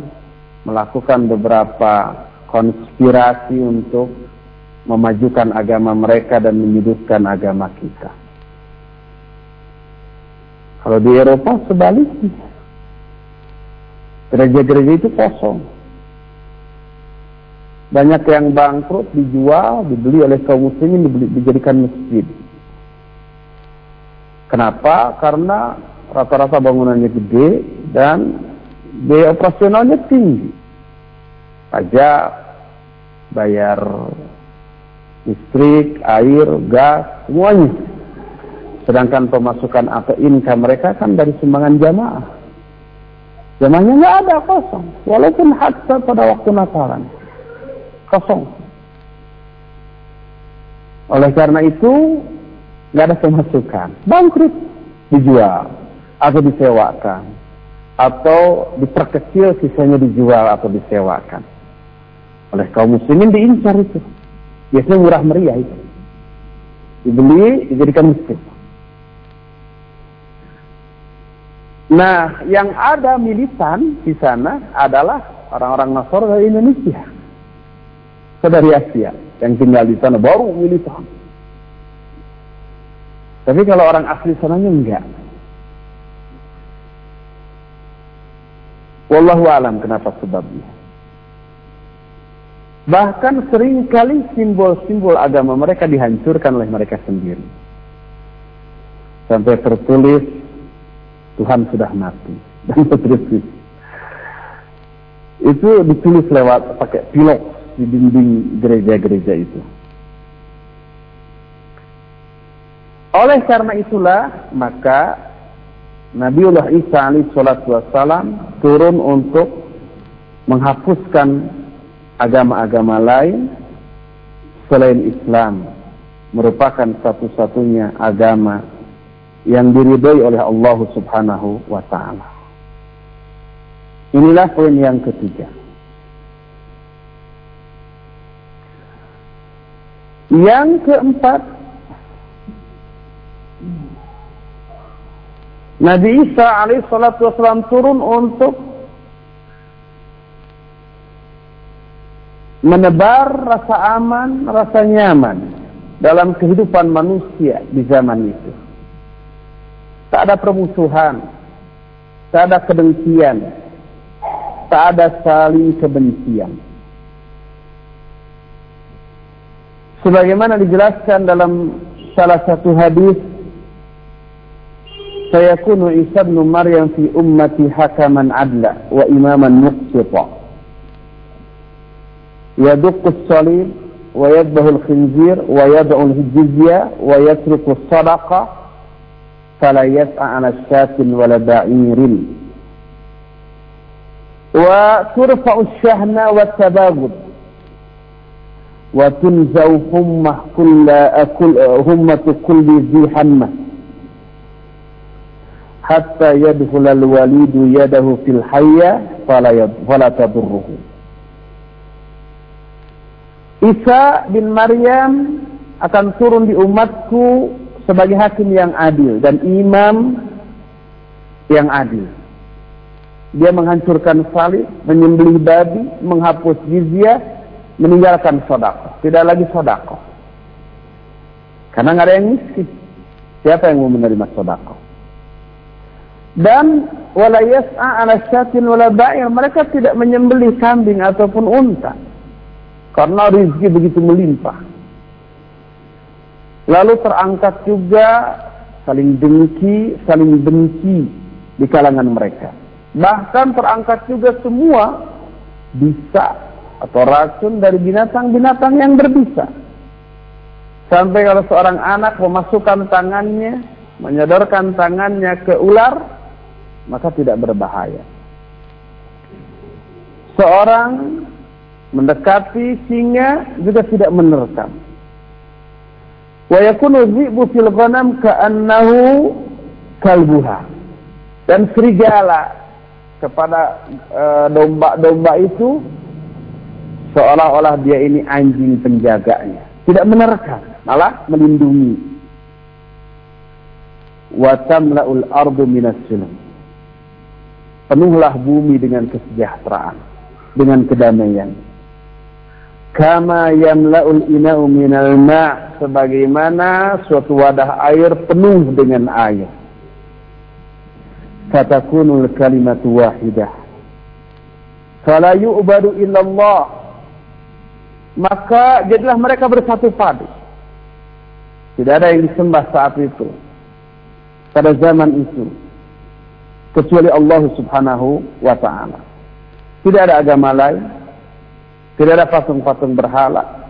melakukan beberapa konspirasi untuk memajukan agama mereka dan menyudutkan agama kita. Kalau di Eropa sebaliknya, gereja-gereja itu kosong. Banyak yang bangkrut, dijual, dibeli oleh kaum muslimin, dibeli, dijadikan masjid. Kenapa? Karena rata-rata bangunannya gede dan biaya operasionalnya tinggi. Pajak, bayar listrik, air, gas, semuanya. Sedangkan pemasukan atau income mereka kan dari sumbangan jamaah. Jamaahnya nggak ada kosong, walaupun hatta pada waktu Natalan kosong. Oleh karena itu nggak ada pemasukan, bangkrut, dijual atau disewakan. atau diperkecil sisanya dijual atau disewakan. Oleh kaum muslimin diincar itu. Biasanya murah meriah itu. Dibeli, dijadikan masjid. Nah, yang ada militan di sana adalah orang-orang Nasr dari Indonesia. Dari Asia yang tinggal di sana baru militan. Tapi kalau orang asli sananya enggak. Wallahu alam kenapa sebabnya. Bahkan sering kali simbol-simbol agama mereka dihancurkan oleh mereka sendiri. Sampai tertulis Tuhan sudah mati dan seterusnya. Itu ditulis lewat pakai pilok di dinding gereja-gereja itu. Oleh karena itulah maka Nabiullah Isa alaihissalatu wassalam turun untuk menghapuskan agama-agama lain selain Islam merupakan satu-satunya agama yang diridhoi oleh Allah Subhanahu wa taala. Inilah poin yang ketiga. Yang keempat, Nabi Isa alaihissalatu turun untuk menebar rasa aman, rasa nyaman dalam kehidupan manusia di zaman itu. Tak ada permusuhan, tak ada kedengkian, tak ada saling kebencian. Sebagaimana dijelaskan dalam salah satu hadis, sayakunu Isa bin Maryam fi ummati hakaman adla wa imaman muqsita. Yadbahu al-khinzir wa yad'u al-jizya wa yatruku sadaqah فلا يسعى على شاة ولا بعير. وترفع الشهنة والتباغض وتنزع همة كل همة كل ذي حمة حتى يدخل الوليد يده في الحية فلا فلا تضره. Isa bin Maryam akan turun di umatku sebagai hakim yang adil dan imam yang adil. Dia menghancurkan salib, menyembelih babi, menghapus jizyah, meninggalkan sodako. Tidak lagi sodako. Karena nggak ada yang miskin. Siapa yang mau menerima sodako? Dan wala yas'a ala syatin wala ba'ir. Mereka tidak menyembelih kambing ataupun unta. Karena rezeki begitu melimpah. Lalu terangkat juga saling dengki, saling benci di kalangan mereka. Bahkan terangkat juga semua bisa atau racun dari binatang-binatang yang berbisa. Sampai kalau seorang anak memasukkan tangannya, menyodorkan tangannya ke ular, maka tidak berbahaya. Seorang mendekati singa juga tidak menerkam. Wa yakunu dhi'bu fil ghanam ka'annahu kalbuha. Dan serigala kepada domba-domba uh, itu seolah-olah dia ini anjing penjaganya. Tidak menerkam malah melindungi. Wa tamla'ul ardu minas penuhlah bumi dengan kesejahteraan dengan kedamaian kama yamla'ul ina'u minal ma' sebagaimana suatu wadah air penuh dengan air. Fatakunul kalimatu wahidah. Fala yu'badu illallah. Maka jadilah mereka bersatu padu. Tidak ada yang disembah saat itu. Pada zaman itu. Kecuali Allah Subhanahu wa taala. Tidak ada agama lain tidak ada patung-patung berhala.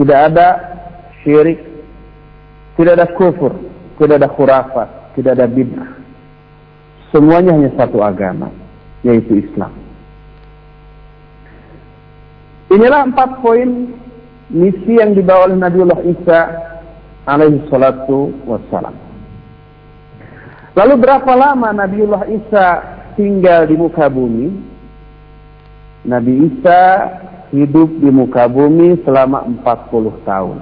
Tidak ada syirik. Tidak ada kufur. Tidak ada khurafat. Tidak ada bid'ah. Semuanya hanya satu agama. Yaitu Islam. Inilah empat poin misi yang dibawa oleh Nabiullah Isa alaihi salatu wassalam. Lalu berapa lama Nabiullah Isa tinggal di muka bumi, Nabi Isa hidup di muka bumi selama 40 tahun.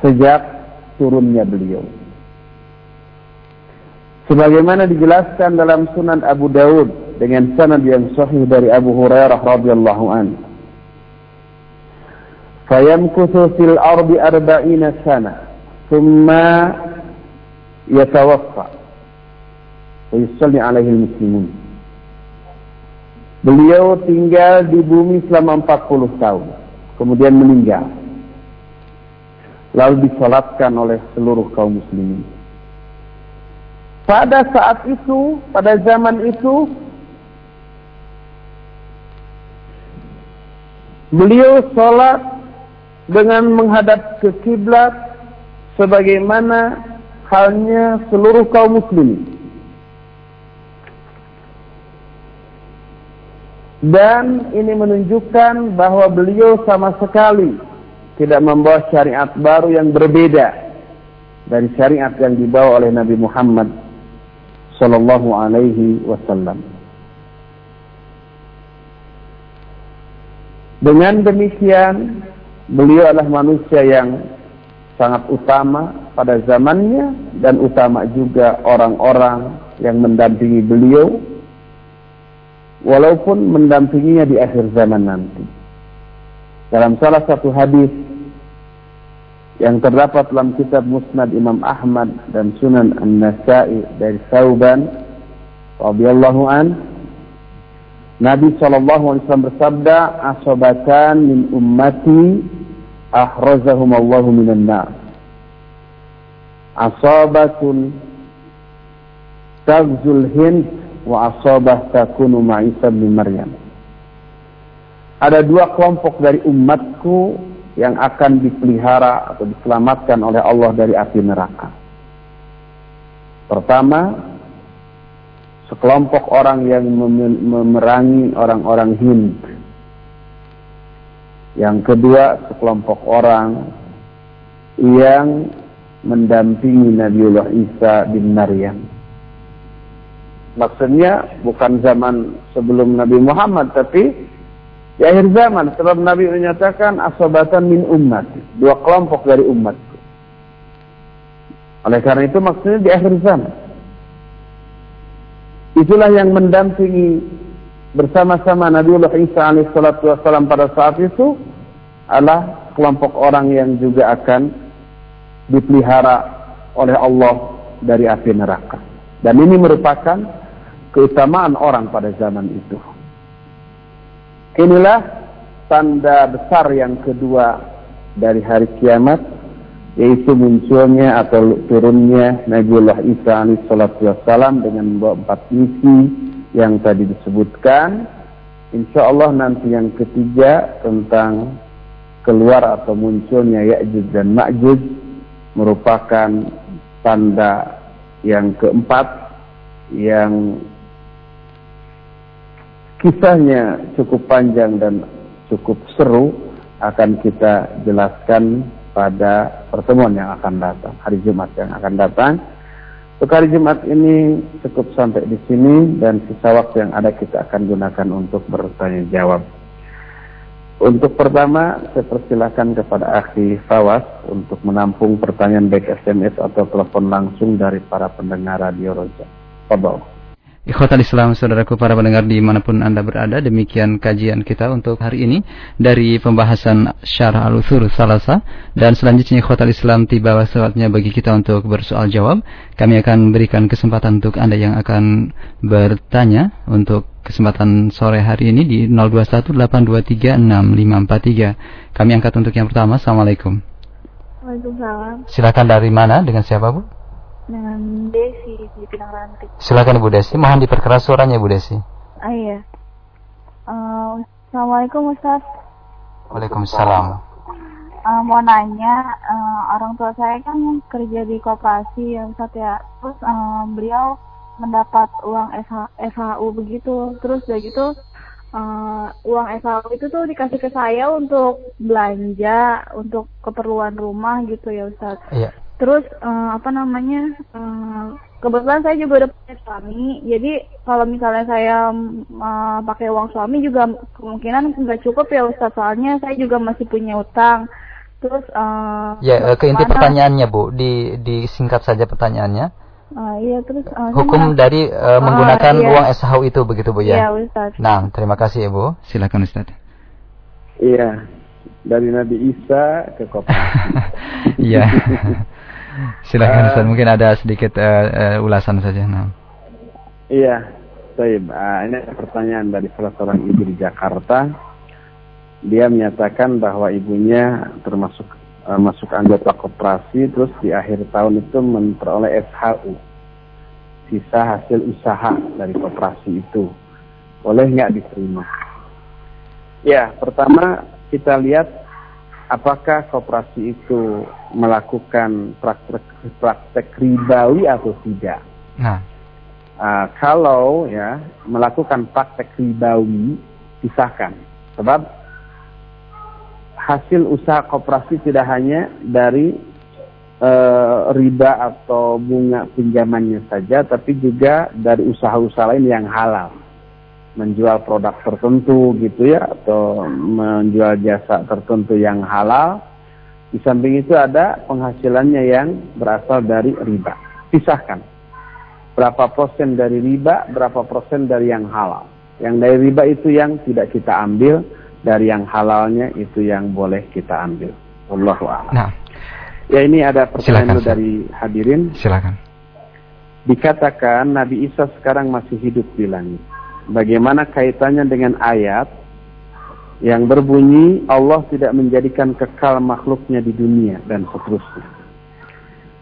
Sejak turunnya beliau. Sebagaimana dijelaskan dalam Sunan Abu Daud dengan sanad yang sahih dari Abu Hurairah radhiyallahu anhu. Fayamkuthu fil ardi arba'ina sana, thumma yatawaffa. Wa yusalli alaihi muslimun. Beliau tinggal di bumi selama 40 tahun, kemudian meninggal. Lalu disolatkan oleh seluruh kaum muslimin. Pada saat itu, pada zaman itu, beliau sholat dengan menghadap ke kiblat sebagaimana halnya seluruh kaum muslimin. Dan ini menunjukkan bahwa beliau sama sekali tidak membawa syariat baru yang berbeda dari syariat yang dibawa oleh Nabi Muhammad sallallahu alaihi wasallam. Dengan demikian, beliau adalah manusia yang sangat utama pada zamannya dan utama juga orang-orang yang mendampingi beliau walaupun mendampinginya di akhir zaman nanti. Dalam salah satu hadis yang terdapat dalam kitab Musnad Imam Ahmad dan Sunan An-Nasa'i dari Sauban radhiyallahu an Nabi sallallahu alaihi wasallam bersabda asabatan min ummati ahrazahum Allah minan nar asabatun tagzul hind wa asabah takunu ma'isa bin Maryam. Ada dua kelompok dari umatku yang akan dipelihara atau diselamatkan oleh Allah dari api neraka. Pertama, sekelompok orang yang memerangi orang-orang Hind. Yang kedua, sekelompok orang yang mendampingi Nabiullah Isa bin Maryam. Maksudnya bukan zaman sebelum Nabi Muhammad, tapi di akhir zaman. Sebab Nabi menyatakan asobatan min umat. Dua kelompok dari umatku. Oleh karena itu maksudnya di akhir zaman. Itulah yang mendampingi bersama-sama Nabiullah Isa alaihissalatu wassalam pada saat itu adalah kelompok orang yang juga akan dipelihara oleh Allah dari api neraka. Dan ini merupakan keutamaan orang pada zaman itu. Inilah tanda besar yang kedua dari hari kiamat yaitu munculnya atau turunnya Nabiullah Isa alaihissalatu wassalam dengan membawa empat misi yang tadi disebutkan. Insya Allah nanti yang ketiga tentang keluar atau munculnya Ya'juj dan Ma'juj merupakan tanda yang keempat yang kisahnya cukup panjang dan cukup seru akan kita jelaskan pada pertemuan yang akan datang hari Jumat yang akan datang untuk hari Jumat ini cukup sampai di sini dan sisa waktu yang ada kita akan gunakan untuk bertanya jawab. Untuk pertama, saya persilakan kepada Akhi Fawas untuk menampung pertanyaan baik SMS atau telepon langsung dari para pendengar Radio Roja. Fadol. Ikhwatal Islam, saudaraku para pendengar di mana pun Anda berada, demikian kajian kita untuk hari ini dari pembahasan syarah al-uthur salasa dan selanjutnya ikhwatal Islam tiba waktunya bagi kita untuk bersoal jawab. Kami akan berikan kesempatan untuk Anda yang akan bertanya untuk kesempatan sore hari ini di 0218236543. Kami angkat untuk yang pertama. Assalamualaikum. Waalaikumsalam. Silakan dari mana dengan siapa Bu? Dengan Desi di Pinang Rantik. Silakan Ibu Desi, mohon diperkeras suaranya Ibu Desi. Ah iya. Uh, Assalamualaikum Ustaz. Waalaikumsalam. Uh, mau nanya, uh, orang tua saya kan kerja di koperasi ya Ustaz ya. Terus uh, beliau mendapat uang SH, SHU begitu. Terus udah gitu uh, uang SHU itu tuh dikasih ke saya untuk belanja, untuk keperluan rumah gitu ya Ustaz. Iya terus uh, apa namanya uh, kebetulan saya juga udah punya suami. Jadi kalau misalnya saya uh, pakai uang suami juga kemungkinan nggak cukup ya Ustaz. Soalnya saya juga masih punya utang. Terus uh, ya ke inti pertanyaannya Bu. Di disingkat saja pertanyaannya. Uh, iya terus uh, hukum dari uh, menggunakan uh, iya. uang SHU itu begitu Bu ya? Iya Ustaz. Nah terima kasih ya Bu. Silakan Ustaz. Iya. Dari Nabi Isa ke koperasi iya Silakan Ustaz, mungkin ada sedikit uh, uh, ulasan saja. Nah. Iya, baik. Uh, ini pertanyaan dari salah seorang ibu di Jakarta. Dia menyatakan bahwa ibunya termasuk uh, masuk anggota koperasi, terus di akhir tahun itu memperoleh SHU, sisa hasil usaha dari koperasi itu. Boleh nggak diterima? Ya, pertama kita lihat apakah koperasi itu melakukan praktek, praktek ribawi atau tidak. Nah, uh, kalau ya melakukan praktek ribawi pisahkan, sebab hasil usaha koperasi tidak hanya dari uh, riba atau bunga pinjamannya saja, tapi juga dari usaha-usaha lain yang halal menjual produk tertentu gitu ya atau menjual jasa tertentu yang halal. Di samping itu ada penghasilannya yang berasal dari riba. Pisahkan. Berapa persen dari riba, berapa persen dari yang halal. Yang dari riba itu yang tidak kita ambil, dari yang halalnya itu yang boleh kita ambil. Wallahu a'lam. Nah. Ya ini ada pertanyaan dari hadirin. Silakan. Dikatakan Nabi Isa sekarang masih hidup di langit bagaimana kaitannya dengan ayat yang berbunyi Allah tidak menjadikan kekal makhluknya di dunia dan seterusnya.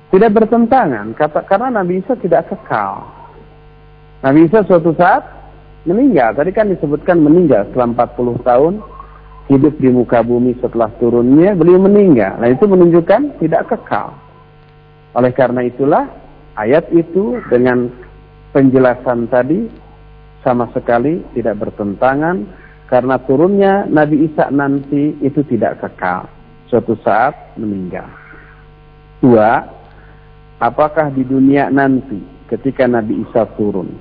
Tidak bertentangan kata karena Nabi Isa tidak kekal. Nabi Isa suatu saat meninggal. Tadi kan disebutkan meninggal setelah 40 tahun hidup di muka bumi setelah turunnya beliau meninggal. Nah itu menunjukkan tidak kekal. Oleh karena itulah ayat itu dengan penjelasan tadi sama sekali tidak bertentangan karena turunnya Nabi Isa nanti itu tidak kekal. Suatu saat meninggal. Dua, apakah di dunia nanti ketika Nabi Isa turun?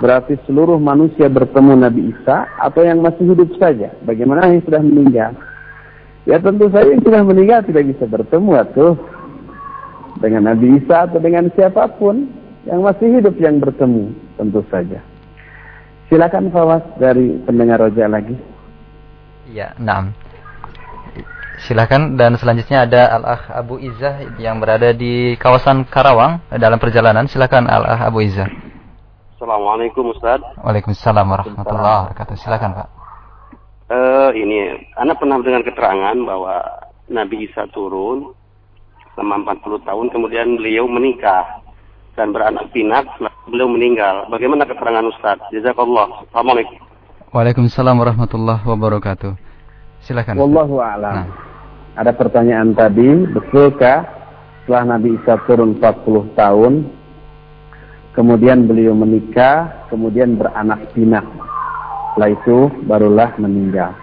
Berarti seluruh manusia bertemu Nabi Isa atau yang masih hidup saja? Bagaimana yang sudah meninggal? Ya tentu saja yang sudah meninggal tidak bisa bertemu atau dengan Nabi Isa atau dengan siapa pun yang masih hidup yang bertemu tentu saja. Silakan Fawas dari pendengar Roja lagi. Iya, enam. Silakan dan selanjutnya ada Al-Akh Abu Izzah yang berada di kawasan Karawang dalam perjalanan. Silakan Al-Akh Abu Izzah. Assalamualaikum Ustaz. Waalaikumsalam warahmatullahi wabarakatuh. Silakan Pak. Uh, ini, Anda pernah dengan keterangan bahwa Nabi Isa turun selama 40 tahun, kemudian beliau menikah dan beranak pinak beliau meninggal. Bagaimana keterangan Ustaz? Jazakallah. Assalamualaikum. Waalaikumsalam warahmatullahi wabarakatuh. Silakan. Wallahu a'lam. Nah. Ada pertanyaan tadi, betulkah setelah Nabi Isa turun 40 tahun kemudian beliau menikah, kemudian beranak pinak. Setelah itu barulah meninggal.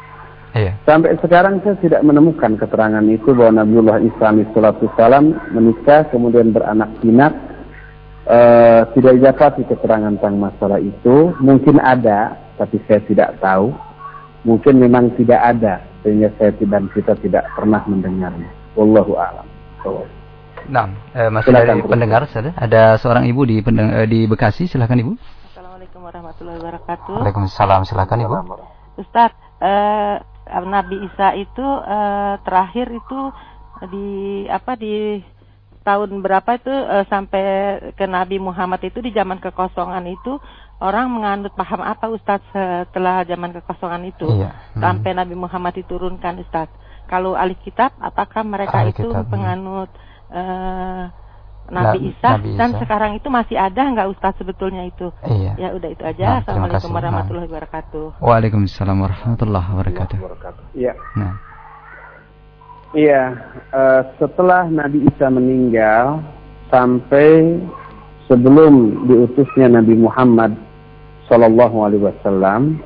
Iya. Sampai sekarang saya tidak menemukan keterangan itu bahwa Nabiullah Isa alaihi menikah kemudian beranak pinak uh, tidak didapati keterangan tentang masalah itu. Mungkin ada, tapi saya tidak tahu. Mungkin memang tidak ada, sehingga saya dan kita tidak pernah mendengarnya. Wallahu a'lam. Nah, eh, masih dari pendengar, saja. ada seorang ibu di pendeng eh, di Bekasi, silakan ibu. Assalamualaikum warahmatullahi wabarakatuh. Waalaikumsalam, silakan ibu. Ustaz, eh, Nabi Isa itu eh, terakhir itu di apa di tahun berapa itu uh, sampai ke Nabi Muhammad itu di zaman kekosongan itu orang menganut paham apa Ustaz setelah zaman kekosongan itu iya. hmm. sampai Nabi Muhammad diturunkan Ustaz. Kalau ahli kitab apakah mereka ahli itu kitab, penganut uh, Nabi Isa Nabi Isa. dan sekarang itu masih ada nggak Ustaz sebetulnya itu? Iya. Ya udah itu aja. Nah, Assalamualaikum warahmatullahi wabarakatuh. Waalaikumsalam warahmatullahi wabarakatuh. Iya. Nah. Iya, uh, setelah Nabi Isa meninggal sampai sebelum diutusnya Nabi Muhammad Shallallahu Alaihi Wasallam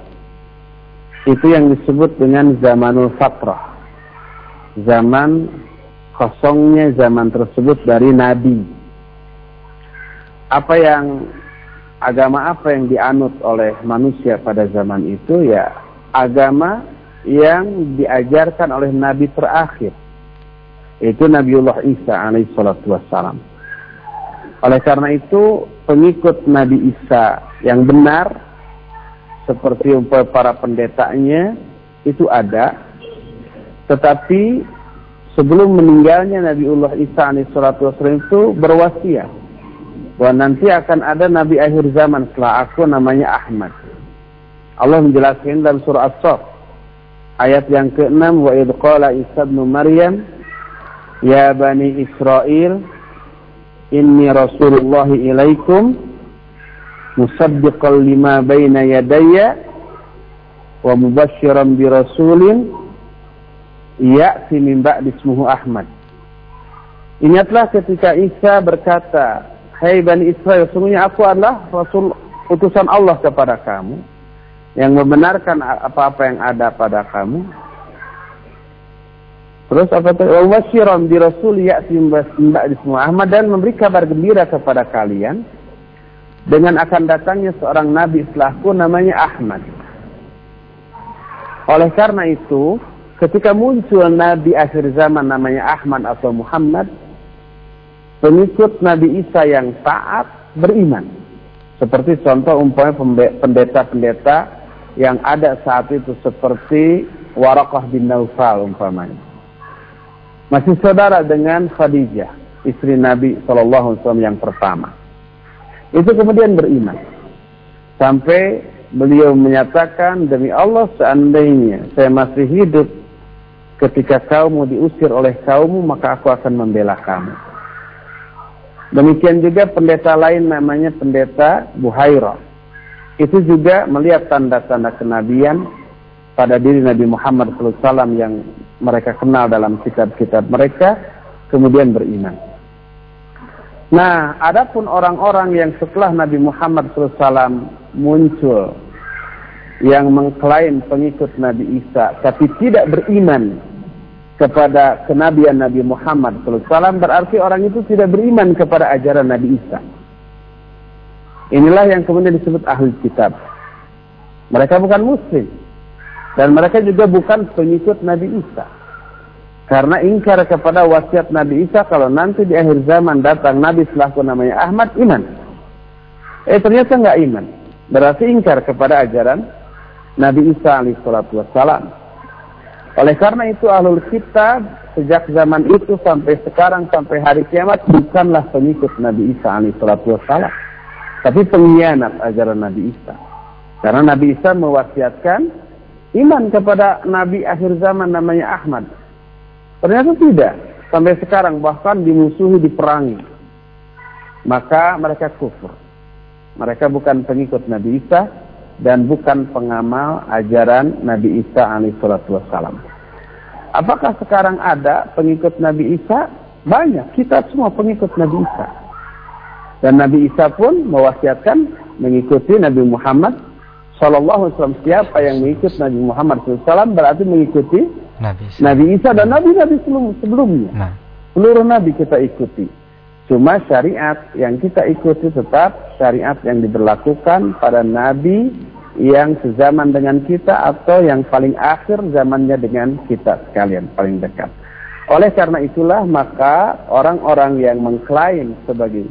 itu yang disebut dengan zamanul fatrah, zaman kosongnya zaman tersebut dari Nabi. apa yang agama apa yang dianut oleh manusia pada zaman itu ya agama yang diajarkan oleh nabi terakhir itu Nabiullah Isa alaihissalatu wassalam. Oleh karena itu pengikut Nabi Isa yang benar seperti para pendetanya itu ada tetapi sebelum meninggalnya Nabiullah Isa alaihissalatu wassalam itu berwasiat bahwa nanti akan ada nabi akhir zaman setelah aku namanya Ahmad. Allah menjelaskan dalam surah As-Saff ayat yang ke-6 wa idh qala Isa bin Maryam Ya Bani Israel Inni Rasulullah ilaikum Musaddiqal lima baina yadaya Wa mubashiran bi rasulin Ya'ti min ba'di ismuhu Ahmad. Ingatlah ketika Isa berkata Hai hey Bani Israel Sungguhnya aku adalah Rasul utusan Allah kepada kamu Yang membenarkan apa-apa yang ada pada kamu Terus apa itu? Wasyiran di Rasul ya'ti di semua Ahmad dan memberi kabar gembira kepada kalian dengan akan datangnya seorang nabi setelahku namanya Ahmad. Oleh karena itu, ketika muncul nabi akhir zaman namanya Ahmad atau Muhammad, pengikut Nabi Isa yang taat beriman. Seperti contoh umpamanya pendeta-pendeta yang ada saat itu seperti Warakah bin Naufal umpamanya masih saudara dengan Khadijah, istri Nabi Shallallahu Alaihi Wasallam yang pertama. Itu kemudian beriman. Sampai beliau menyatakan demi Allah seandainya saya masih hidup ketika kaummu diusir oleh kaummu maka aku akan membela kamu. Demikian juga pendeta lain namanya pendeta Buhairah. Itu juga melihat tanda-tanda kenabian pada diri Nabi Muhammad SAW yang mereka kenal dalam kitab-kitab mereka, kemudian beriman. Nah, adapun orang-orang yang setelah Nabi Muhammad SAW muncul, yang mengklaim pengikut Nabi Isa, tapi tidak beriman kepada kenabian Nabi Muhammad SAW, berarti orang itu tidak beriman kepada ajaran Nabi Isa. Inilah yang kemudian disebut ahli kitab. Mereka bukan muslim. Dan mereka juga bukan pengikut Nabi Isa. Karena ingkar kepada wasiat Nabi Isa kalau nanti di akhir zaman datang Nabi selaku namanya Ahmad iman. Eh ternyata nggak iman. Berarti ingkar kepada ajaran Nabi Isa alaihissalatu wassalam. Oleh karena itu ahlul kitab sejak zaman itu sampai sekarang sampai hari kiamat bukanlah pengikut Nabi Isa alaihissalatu wassalam. Tapi pengkhianat ajaran Nabi Isa. Karena Nabi Isa mewasiatkan iman kepada nabi akhir zaman namanya Ahmad. Ternyata tidak. Sampai sekarang bahkan dimusuhi, diperangi. Maka mereka kufur. Mereka bukan pengikut Nabi Isa dan bukan pengamal ajaran Nabi Isa alaihissalatu wassalam. Apakah sekarang ada pengikut Nabi Isa? Banyak. Kita semua pengikut Nabi Isa. Dan Nabi Isa pun mewasiatkan mengikuti Nabi Muhammad Sallallahu Alaihi Wasallam siapa yang mengikut Nabi Muhammad SAW berarti mengikuti Nabi Isa, Nabi Isa dan Nabi-Nabi sebelum, sebelumnya. Nah. Seluruh Nabi kita ikuti. Cuma syariat yang kita ikuti tetap syariat yang diberlakukan pada Nabi yang sezaman dengan kita atau yang paling akhir zamannya dengan kita sekalian, paling dekat. Oleh karena itulah maka orang-orang yang mengklaim sebagai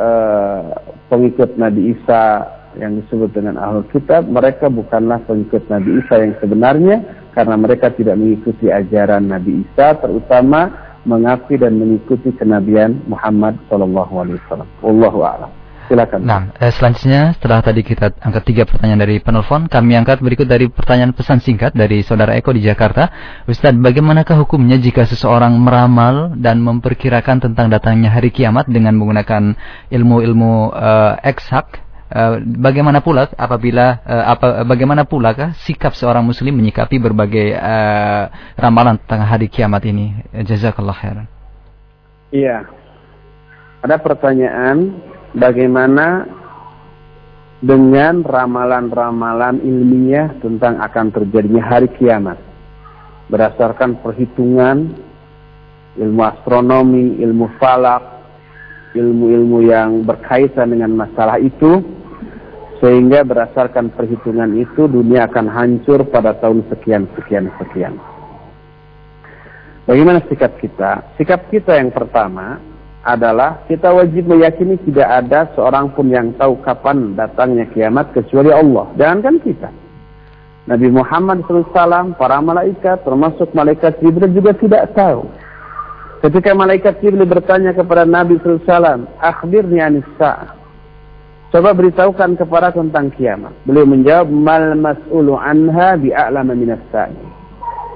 uh, pengikut Nabi Isa yang disebut dengan ahlul kitab mereka bukanlah pengikut Nabi Isa yang sebenarnya karena mereka tidak mengikuti ajaran Nabi Isa terutama mengakui dan mengikuti kenabian Muhammad sallallahu alaihi wasallam. Wallahu a'lam. Silakan. Nah, eh, selanjutnya setelah tadi kita angkat tiga pertanyaan dari penelpon, kami angkat berikut dari pertanyaan pesan singkat dari saudara Eko di Jakarta. Ustaz, bagaimanakah hukumnya jika seseorang meramal dan memperkirakan tentang datangnya hari kiamat dengan menggunakan ilmu-ilmu uh, eksak Eh, bagaimana pula apabila uh, apa bagaimana pula kah sikap seorang muslim menyikapi berbagai uh, ramalan tentang hari kiamat ini jazakallah khairan iya ada pertanyaan bagaimana dengan ramalan-ramalan ilmiah tentang akan terjadinya hari kiamat berdasarkan perhitungan ilmu astronomi ilmu falak ilmu-ilmu yang berkaitan dengan masalah itu sehingga berdasarkan perhitungan itu dunia akan hancur pada tahun sekian sekian sekian. Bagaimana sikap kita? Sikap kita yang pertama adalah kita wajib meyakini tidak ada seorang pun yang tahu kapan datangnya kiamat kecuali Allah. Jangankan kita. Nabi Muhammad SAW, para malaikat, termasuk malaikat Jibril juga tidak tahu. Ketika malaikat Jibril bertanya kepada Nabi SAW, akhbirni anis Coba beritahukan kepada tentang kiamat. Beliau menjawab, mal mas'ulu anha bi'a'lama minas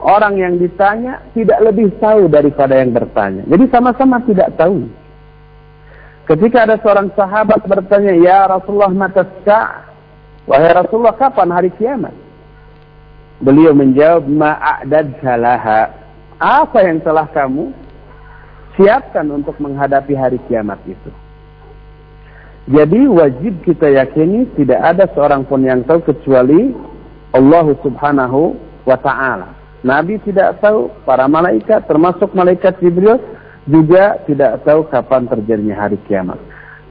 Orang yang ditanya tidak lebih tahu daripada yang bertanya. Jadi sama-sama tidak tahu. Ketika ada seorang sahabat bertanya, Ya Rasulullah mata Wahai Rasulullah, kapan hari kiamat? Beliau menjawab, Ma'adad salaha. Apa yang telah kamu siapkan untuk menghadapi hari kiamat itu? Jadi wajib kita yakini tidak ada seorang pun yang tahu kecuali Allah Subhanahu wa taala. Nabi tidak tahu, para malaikat termasuk malaikat Jibril juga tidak tahu kapan terjadinya hari kiamat.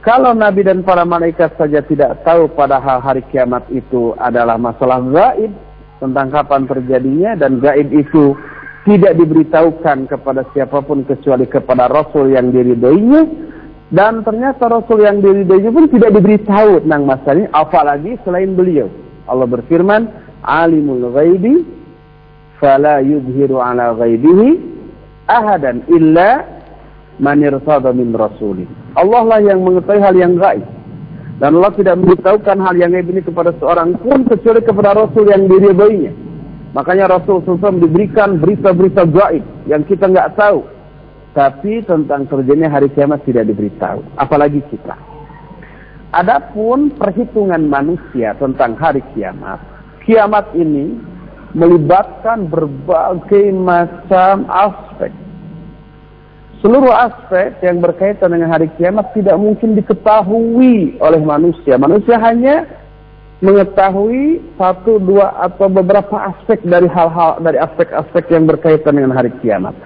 Kalau Nabi dan para malaikat saja tidak tahu padahal hari kiamat itu adalah masalah gaib tentang kapan terjadinya dan gaib itu tidak diberitahukan kepada siapa pun kecuali kepada Rasul yang diridhoinya, dan ternyata Rasul yang diridhoinya pun tidak diberitahu tentang masalah ini, apalagi selain beliau. Allah berfirman, Alimul ghaibi fala yudhiru ala ghaibihi ahadan illa man irtada min rasulih. Allah lah yang mengetahui hal yang gaib. Dan Allah tidak memberitahukan hal yang gaib ini kepada seorang pun kecuali kepada Rasul yang diridhoinya. Makanya Rasul SAW diberikan berita-berita gaib yang kita nggak tahu tapi tentang terjadinya hari kiamat tidak diberitahu, apalagi kita. Adapun perhitungan manusia tentang hari kiamat, kiamat ini melibatkan berbagai macam aspek. Seluruh aspek yang berkaitan dengan hari kiamat tidak mungkin diketahui oleh manusia. Manusia hanya mengetahui satu, dua atau beberapa aspek dari hal-hal dari aspek-aspek yang berkaitan dengan hari kiamat.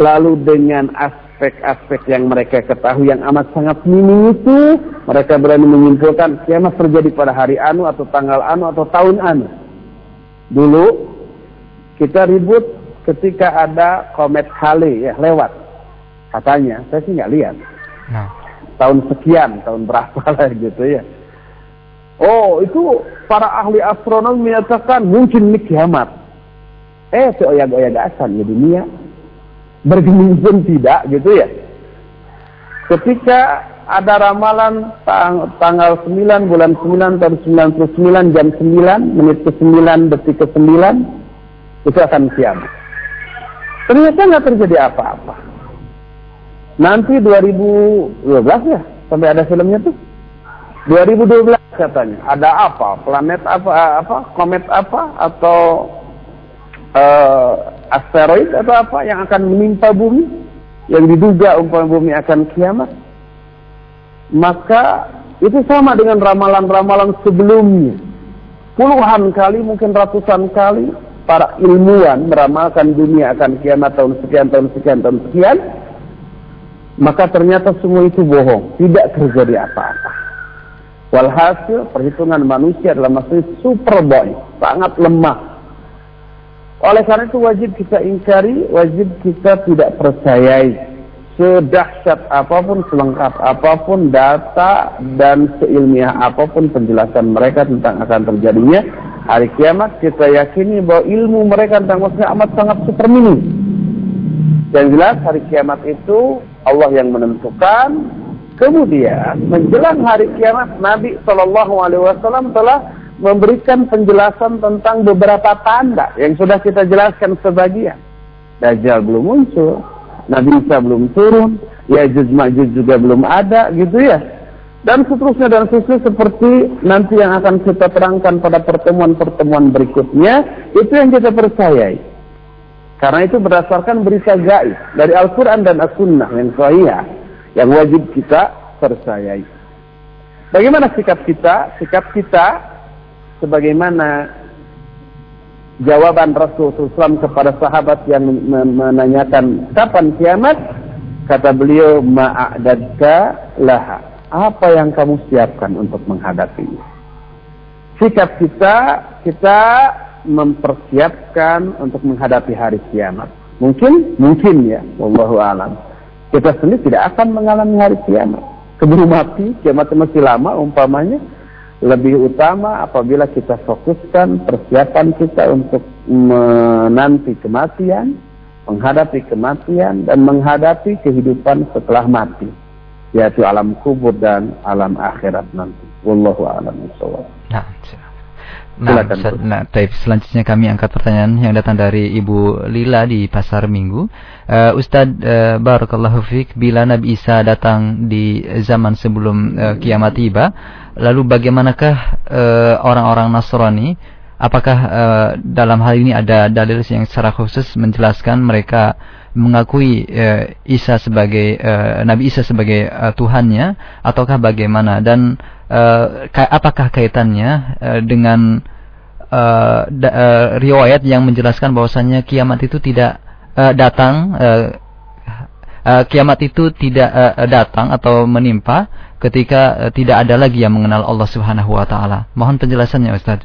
Lalu dengan aspek-aspek yang mereka ketahui yang amat sangat minim itu, mereka berani menyimpulkan kiamat terjadi pada hari anu atau tanggal anu atau tahun anu. Dulu kita ribut ketika ada komet Halley ya lewat. Katanya, saya sih nggak lihat. Nah. Tahun sekian, tahun berapa lah gitu ya. Oh, itu para ahli astronomi menyatakan mungkin ini kiamat. Eh, seoyag-oyag asan ya dunia bergeming pun tidak gitu ya. Ketika ada ramalan tang tanggal 9 bulan 9 tahun 99 jam 9 menit ke 9 detik ke 9 itu akan kiamat. Ternyata nggak terjadi apa-apa. Nanti 2012 ya sampai ada filmnya tuh. 2012 katanya. Ada apa? Planet apa apa? Komet apa? Atau uh, asteroid atau apa yang akan menimpa bumi? Yang diduga umpama bumi akan kiamat. Maka itu sama dengan ramalan-ramalan sebelumnya. Puluhan kali mungkin ratusan kali para ilmuwan meramalkan dunia akan kiamat tahun sekian tahun sekian tahun sekian maka ternyata semua itu bohong tidak terjadi apa-apa walhasil perhitungan manusia adalah masih super boy sangat lemah oleh karena itu wajib kita ingkari, wajib kita tidak percayai. Sedahsyat apa pun, selengkap apa pun data dan seilmiah apa pun penjelasan mereka tentang akan terjadinya hari kiamat, kita yakini bahwa ilmu mereka tentang maksudnya amat sangat super minim. Yang jelas hari kiamat itu Allah yang menentukan. Kemudian menjelang hari kiamat Nabi Shallallahu Alaihi Wasallam telah memberikan penjelasan tentang beberapa tanda yang sudah kita jelaskan sebagian. Dajjal belum muncul, Nabi Isa belum turun, Ya'juj Ma'juj juga belum ada gitu ya. Dan seterusnya dan seterusnya seperti nanti yang akan kita terangkan pada pertemuan-pertemuan berikutnya, itu yang kita percayai. Karena itu berdasarkan berita gaib dari Al-Quran dan As-Sunnah yang sahih yang wajib kita percayai. Bagaimana sikap kita? Sikap kita sebagaimana jawaban Rasulullah SAW kepada sahabat yang menanyakan kapan kiamat Kata beliau, ma'adadka laha. Apa yang kamu siapkan untuk menghadapinya? Sikap kita, kita mempersiapkan untuk menghadapi hari kiamat. Mungkin, mungkin ya, wallahu alam. Kita sendiri tidak akan mengalami hari kiamat. Keburu mati, kiamat masih lama umpamanya. Lebih utama apabila kita fokuskan persiapan kita untuk menanti kematian, menghadapi kematian dan menghadapi kehidupan setelah mati yaitu alam kubur dan alam akhirat nanti. Wallahu a'lam bishawab nah, Nah, nah, taib. selanjutnya kami angkat pertanyaan yang datang dari Ibu Lila di Pasar Minggu. Uh, Ustadz uh, Barakallahu Fik, bila Nabi Isa datang di zaman sebelum uh, kiamat tiba, lalu bagaimanakah orang-orang uh, Nasrani? Apakah uh, dalam hal ini ada dalil yang secara khusus menjelaskan mereka mengakui uh, Isa sebagai uh, Nabi Isa sebagai uh, Tuhannya ataukah bagaimana dan uh, ka apakah kaitannya uh, dengan uh, da, uh, riwayat yang menjelaskan bahwasannya kiamat itu tidak uh, datang uh, uh, kiamat itu tidak uh, datang atau menimpa ketika uh, tidak ada lagi yang mengenal Allah Subhanahu wa taala. Mohon penjelasannya Ustaz.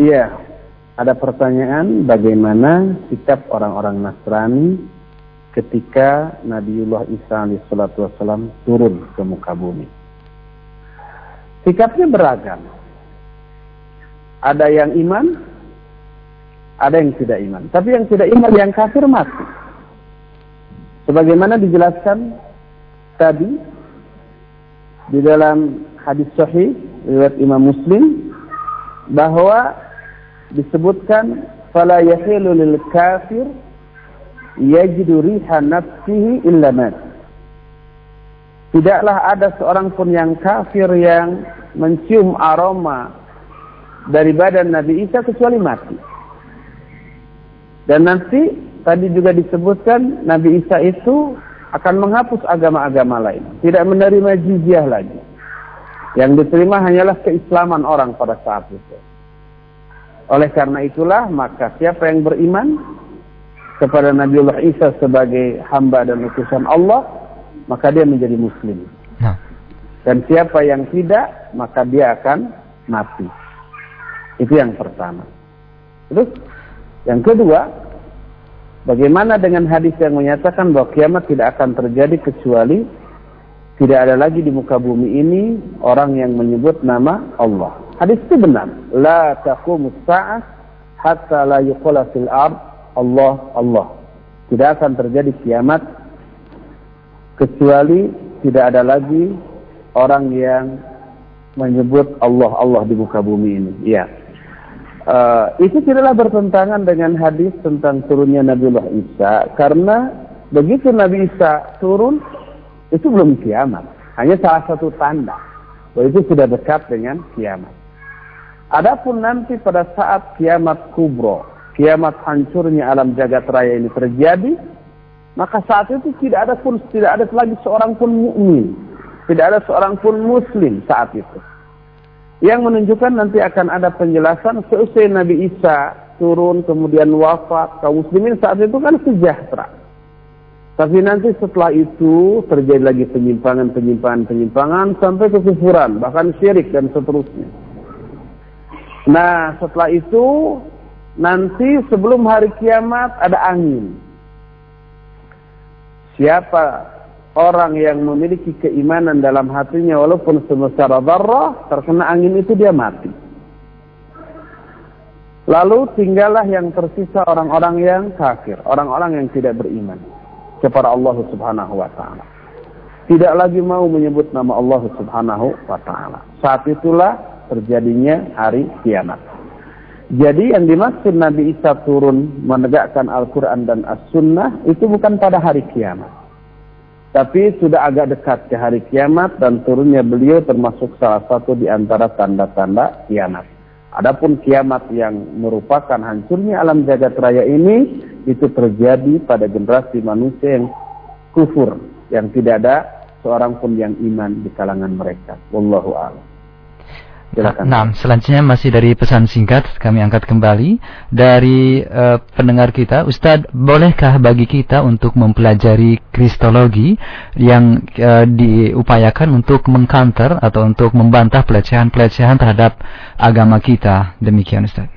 Iya, ada pertanyaan bagaimana sikap orang-orang Nasrani ketika Nabiullah Isa alaihissalam turun ke muka bumi. Sikapnya beragam. Ada yang iman, ada yang tidak iman. Tapi yang tidak iman, yang kafir mati. Sebagaimana dijelaskan tadi di dalam hadis sahih riwayat Imam Muslim bahwa disebutkan fala yahilu lil kafir yajidu riha nafsihi illa mat. Tidaklah ada seorang pun yang kafir yang mencium aroma dari badan Nabi Isa kecuali mati. Dan nanti tadi juga disebutkan Nabi Isa itu akan menghapus agama-agama lain, tidak menerima jizyah lagi. Yang diterima hanyalah keislaman orang pada saat itu. Oleh karena itulah maka siapa yang beriman kepada Nabiullah Isa sebagai hamba dan utusan Allah, maka dia menjadi muslim. Nah. Dan siapa yang tidak, maka dia akan mati. Itu yang pertama. Terus yang kedua, bagaimana dengan hadis yang menyatakan bahwa kiamat tidak akan terjadi kecuali tidak ada lagi di muka bumi ini orang yang menyebut nama Allah. Hadis itu benar. La taqumus sa'ah hatta la yuqala fil ard Allah Allah. Tidak akan terjadi kiamat kecuali tidak ada lagi orang yang menyebut Allah Allah di muka bumi ini. Ya. Uh, itu tidaklah bertentangan dengan hadis tentang turunnya Nabiullah Isa karena begitu Nabi Isa turun itu belum kiamat, hanya salah satu tanda bahwa itu sudah dekat dengan kiamat. Adapun nanti pada saat kiamat kubro, kiamat hancurnya alam jagat raya ini terjadi, maka saat itu tidak ada pun tidak ada lagi seorang pun mukmin, tidak ada seorang pun muslim saat itu. Yang menunjukkan nanti akan ada penjelasan seusai Nabi Isa turun kemudian wafat kaum muslimin saat itu kan sejahtera. Tapi nanti setelah itu terjadi lagi penyimpangan, penyimpangan, penyimpangan sampai kekufuran, bahkan syirik dan seterusnya. Nah, setelah itu nanti sebelum hari kiamat ada angin. Siapa orang yang memiliki keimanan dalam hatinya walaupun sebesar darah terkena angin itu dia mati. Lalu tinggallah yang tersisa orang-orang yang kafir, orang-orang yang tidak beriman kepada Allah Subhanahu wa taala. Tidak lagi mau menyebut nama Allah Subhanahu wa taala. Saat itulah terjadinya hari kiamat. Jadi yang dimaksud Nabi Isa turun menegakkan Al-Quran dan As-Sunnah itu bukan pada hari kiamat. Tapi sudah agak dekat ke hari kiamat dan turunnya beliau termasuk salah satu di antara tanda-tanda kiamat. Adapun kiamat yang merupakan hancurnya alam jagat raya ini itu terjadi pada generasi manusia yang kufur, yang tidak ada seorang pun yang iman di kalangan mereka. Wallahu a'lam. Silakan. Nah, selanjutnya masih dari pesan singkat kami angkat kembali dari uh, pendengar kita, Ustadz, bolehkah bagi kita untuk mempelajari kristologi yang uh, diupayakan untuk mengkanter atau untuk membantah pelecehan-pelecehan terhadap agama kita? Demikian, Ustadz.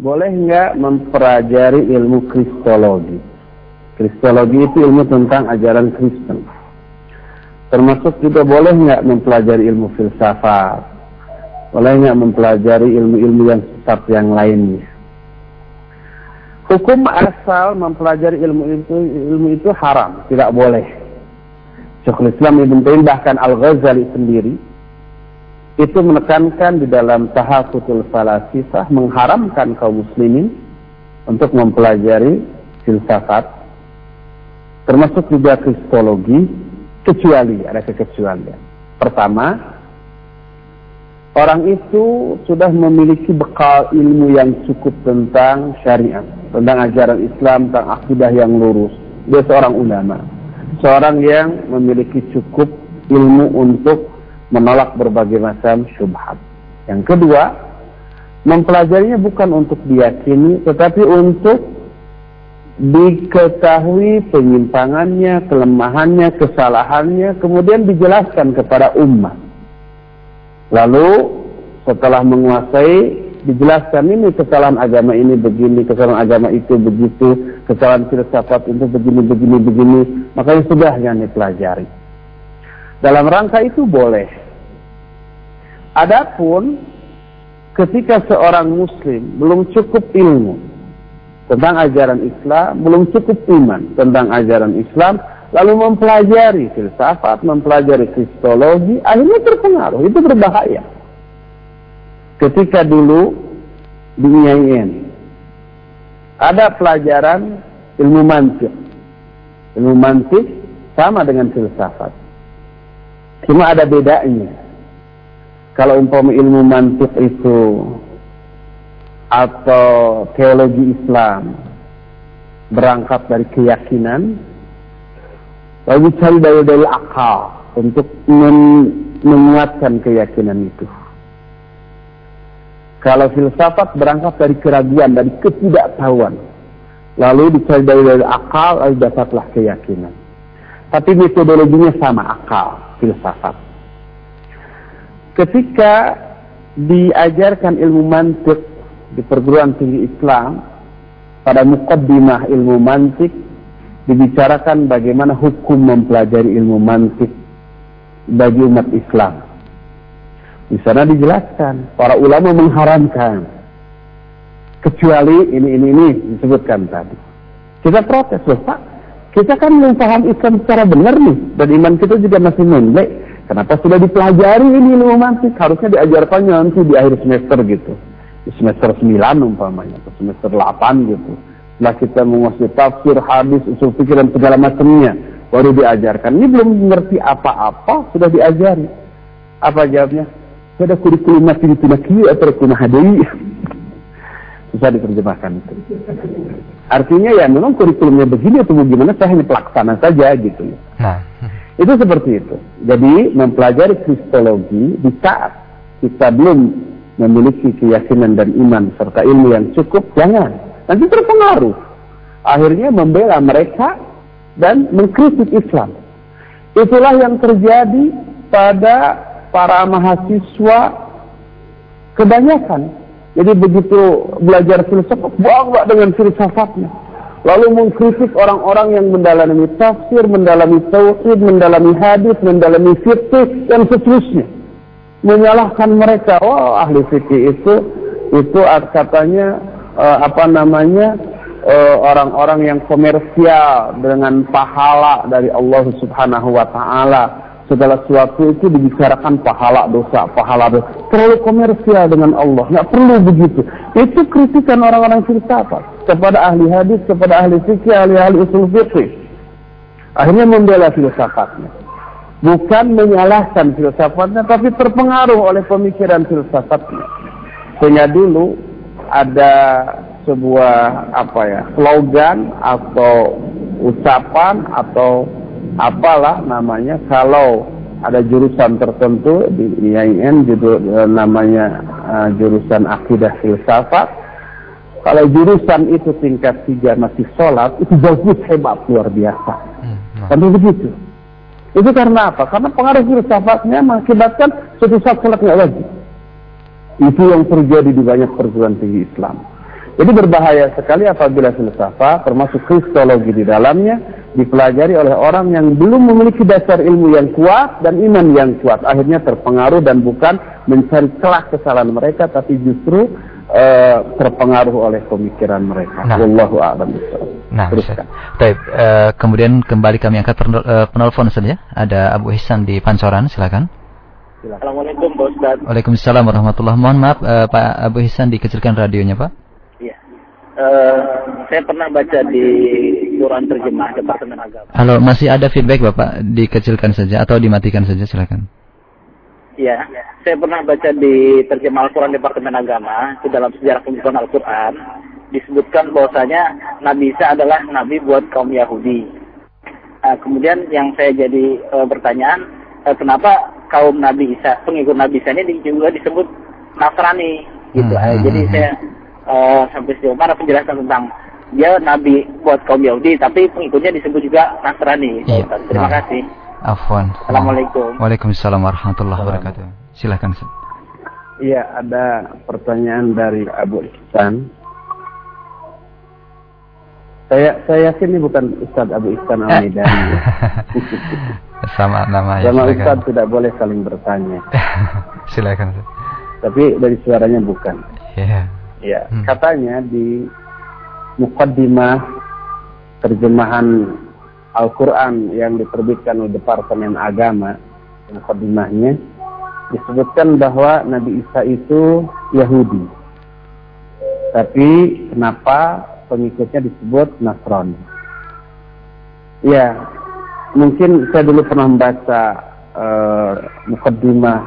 Boleh nggak mempelajari ilmu kristologi? Kristologi itu ilmu tentang ajaran Kristen. Termasuk juga boleh nggak mempelajari ilmu filsafat, boleh nggak mempelajari ilmu-ilmu yang sesat yang lainnya. Hukum asal mempelajari ilmu itu ilmu itu haram, tidak boleh. Syekhul Islam Ibn Taimiyah bahkan Al Ghazali sendiri itu menekankan di dalam tahafutul falasifah mengharamkan kaum muslimin untuk mempelajari filsafat termasuk juga kristologi kecuali ada kekecualian. Pertama, orang itu sudah memiliki bekal ilmu yang cukup tentang syariat, tentang ajaran Islam, tentang akidah yang lurus. Dia seorang ulama, seorang yang memiliki cukup ilmu untuk menolak berbagai macam syubhat. Yang kedua, mempelajarinya bukan untuk diyakini, tetapi untuk diketahui penyimpangannya, kelemahannya, kesalahannya, kemudian dijelaskan kepada umat. Lalu setelah menguasai, dijelaskan ini kesalahan agama ini begini, kesalahan agama itu begitu, kesalahan filsafat itu begini, begini, begini, makanya sudah yang dipelajari. Dalam rangka itu boleh. Adapun ketika seorang muslim belum cukup ilmu, tentang ajaran Islam, belum cukup iman tentang ajaran Islam, lalu mempelajari filsafat, mempelajari kristologi, akhirnya terpengaruh. Itu berbahaya. Ketika dulu di IAIN, ada pelajaran ilmu mantik. Ilmu mantik sama dengan filsafat. Cuma ada bedanya. Kalau umpama ilmu mantik itu atau teologi Islam berangkat dari keyakinan lalu cari dalil-dalil akal untuk men menguatkan keyakinan itu. Kalau filsafat berangkat dari keraguan, dari ketidaktahuan. Lalu dicari dalil-dalil akal, lalu dapatlah keyakinan. Tapi metodologinya sama, akal, filsafat. Ketika diajarkan ilmu mantik di perguruan tinggi Islam pada mukaddimah ilmu mantik dibicarakan bagaimana hukum mempelajari ilmu mantik bagi umat Islam. Di sana dijelaskan para ulama mengharamkan kecuali ini ini ini disebutkan tadi. Kita protes loh Pak. Kita kan belum Islam secara benar nih dan iman kita juga masih mendek. Kenapa sudah dipelajari ini ilmu mantik? Harusnya diajarkannya nanti di akhir semester gitu semester 9 umpamanya atau semester 8 gitu. Setelah kita menguasai tafsir, hadis, usul fikir dan segala macamnya baru diajarkan. Ini belum mengerti apa-apa sudah diajari. Apa jawabnya? Ada kurikulum masih ditunaki atau hadai. Susah diterjemahkan itu. Artinya ya memang kurikulumnya begini atau bagaimana saya hanya pelaksana saja gitu. Nah. Itu seperti itu. Jadi mempelajari kristologi di saat kita belum memiliki keyakinan dan iman serta ilmu yang cukup, jangan. Nanti terpengaruh. Akhirnya membela mereka dan mengkritik Islam. Itulah yang terjadi pada para mahasiswa kebanyakan. Jadi begitu belajar filsafat, bawa dengan filsafatnya. Lalu mengkritik orang-orang yang mendalami tafsir, mendalami tauhid, mendalami hadis, mendalami fikih, dan seterusnya menyalahkan mereka. Oh, ahli fikih itu itu katanya uh, apa namanya eh, orang-orang uh, yang komersial dengan pahala dari Allah Subhanahu wa taala. Segala sesuatu itu dibicarakan pahala dosa, pahala dosa. Terlalu komersial dengan Allah. Nggak perlu begitu. Itu kritikan orang-orang filsafat kepada ahli hadis, kepada ahli fikih, ahli-ahli usul fikih. Akhirnya membela filsafatnya bukan menyalahkan filsafatnya tapi terpengaruh oleh pemikiran filsafatnya sehingga dulu ada sebuah apa ya slogan atau ucapan atau apalah namanya kalau ada jurusan tertentu di IAIN judul eh, namanya uh, jurusan akidah filsafat. Kalau jurusan itu tingkat tiga masih sholat, itu bagus hebat luar biasa. Hmm, nah. begitu. Itu karena apa? Karena pengaruh filsafatnya mengakibatkan suatu saat sholat nggak wajib. Itu yang terjadi di banyak perguruan tinggi Islam. Jadi berbahaya sekali apabila filsafat, termasuk kristologi di dalamnya, dipelajari oleh orang yang belum memiliki dasar ilmu yang kuat dan iman yang kuat. Akhirnya terpengaruh dan bukan mencari celah kesalahan mereka, tapi justru uh, terpengaruh oleh pemikiran mereka. Nah. Wallahu a'lam Nah, Teruskan. Baik, uh, kemudian kembali kami angkat uh, penelpon saja. Ada Abu Hisan di Pancoran, silakan. Assalamualaikum Pak Ustaz. Waalaikumsalam warahmatullahi Mohon maaf uh, Pak Abu Hisan dikecilkan radionya Pak. Iya. Uh, saya pernah baca di Quran terjemah Departemen Agama. Halo, masih ada feedback Bapak? Dikecilkan saja atau dimatikan saja silakan. Iya, saya pernah baca di terjemah Al-Quran Departemen Agama di dalam sejarah pembukaan Al-Quran disebutkan bahwasanya Nabi Isa adalah Nabi buat kaum Yahudi. Uh, kemudian yang saya jadi uh, pertanyaan, uh, kenapa kaum Nabi Isa, pengikut Nabi Isa ini juga disebut Nasrani gitu. Hmm. Uh, jadi saya uh, sampai sejauh mana penjelasan tentang dia nabi buat kaum Yahudi tapi pengikutnya disebut juga Nasrani. Iya. Terima nah. kasih. Afwan. Assalamualaikum. Waalaikumsalam warahmatullahi wabarakatuh. Silakan. Iya, ada pertanyaan dari Abu Ihsan. Saya saya yakin ini bukan Ustaz Abu Ihsan Al-Midani. Sama namanya. Sama Ustaz tidak boleh saling bertanya. silakan. Tapi dari suaranya bukan. Iya. Yeah. Ya, hmm. katanya di mukaddimah terjemahan Al-Quran yang diterbitkan oleh Departemen Agama mukaddimahnya disebutkan bahwa Nabi Isa itu Yahudi tapi kenapa pengikutnya disebut Nasrani ya mungkin saya dulu pernah membaca uh, mukaddimah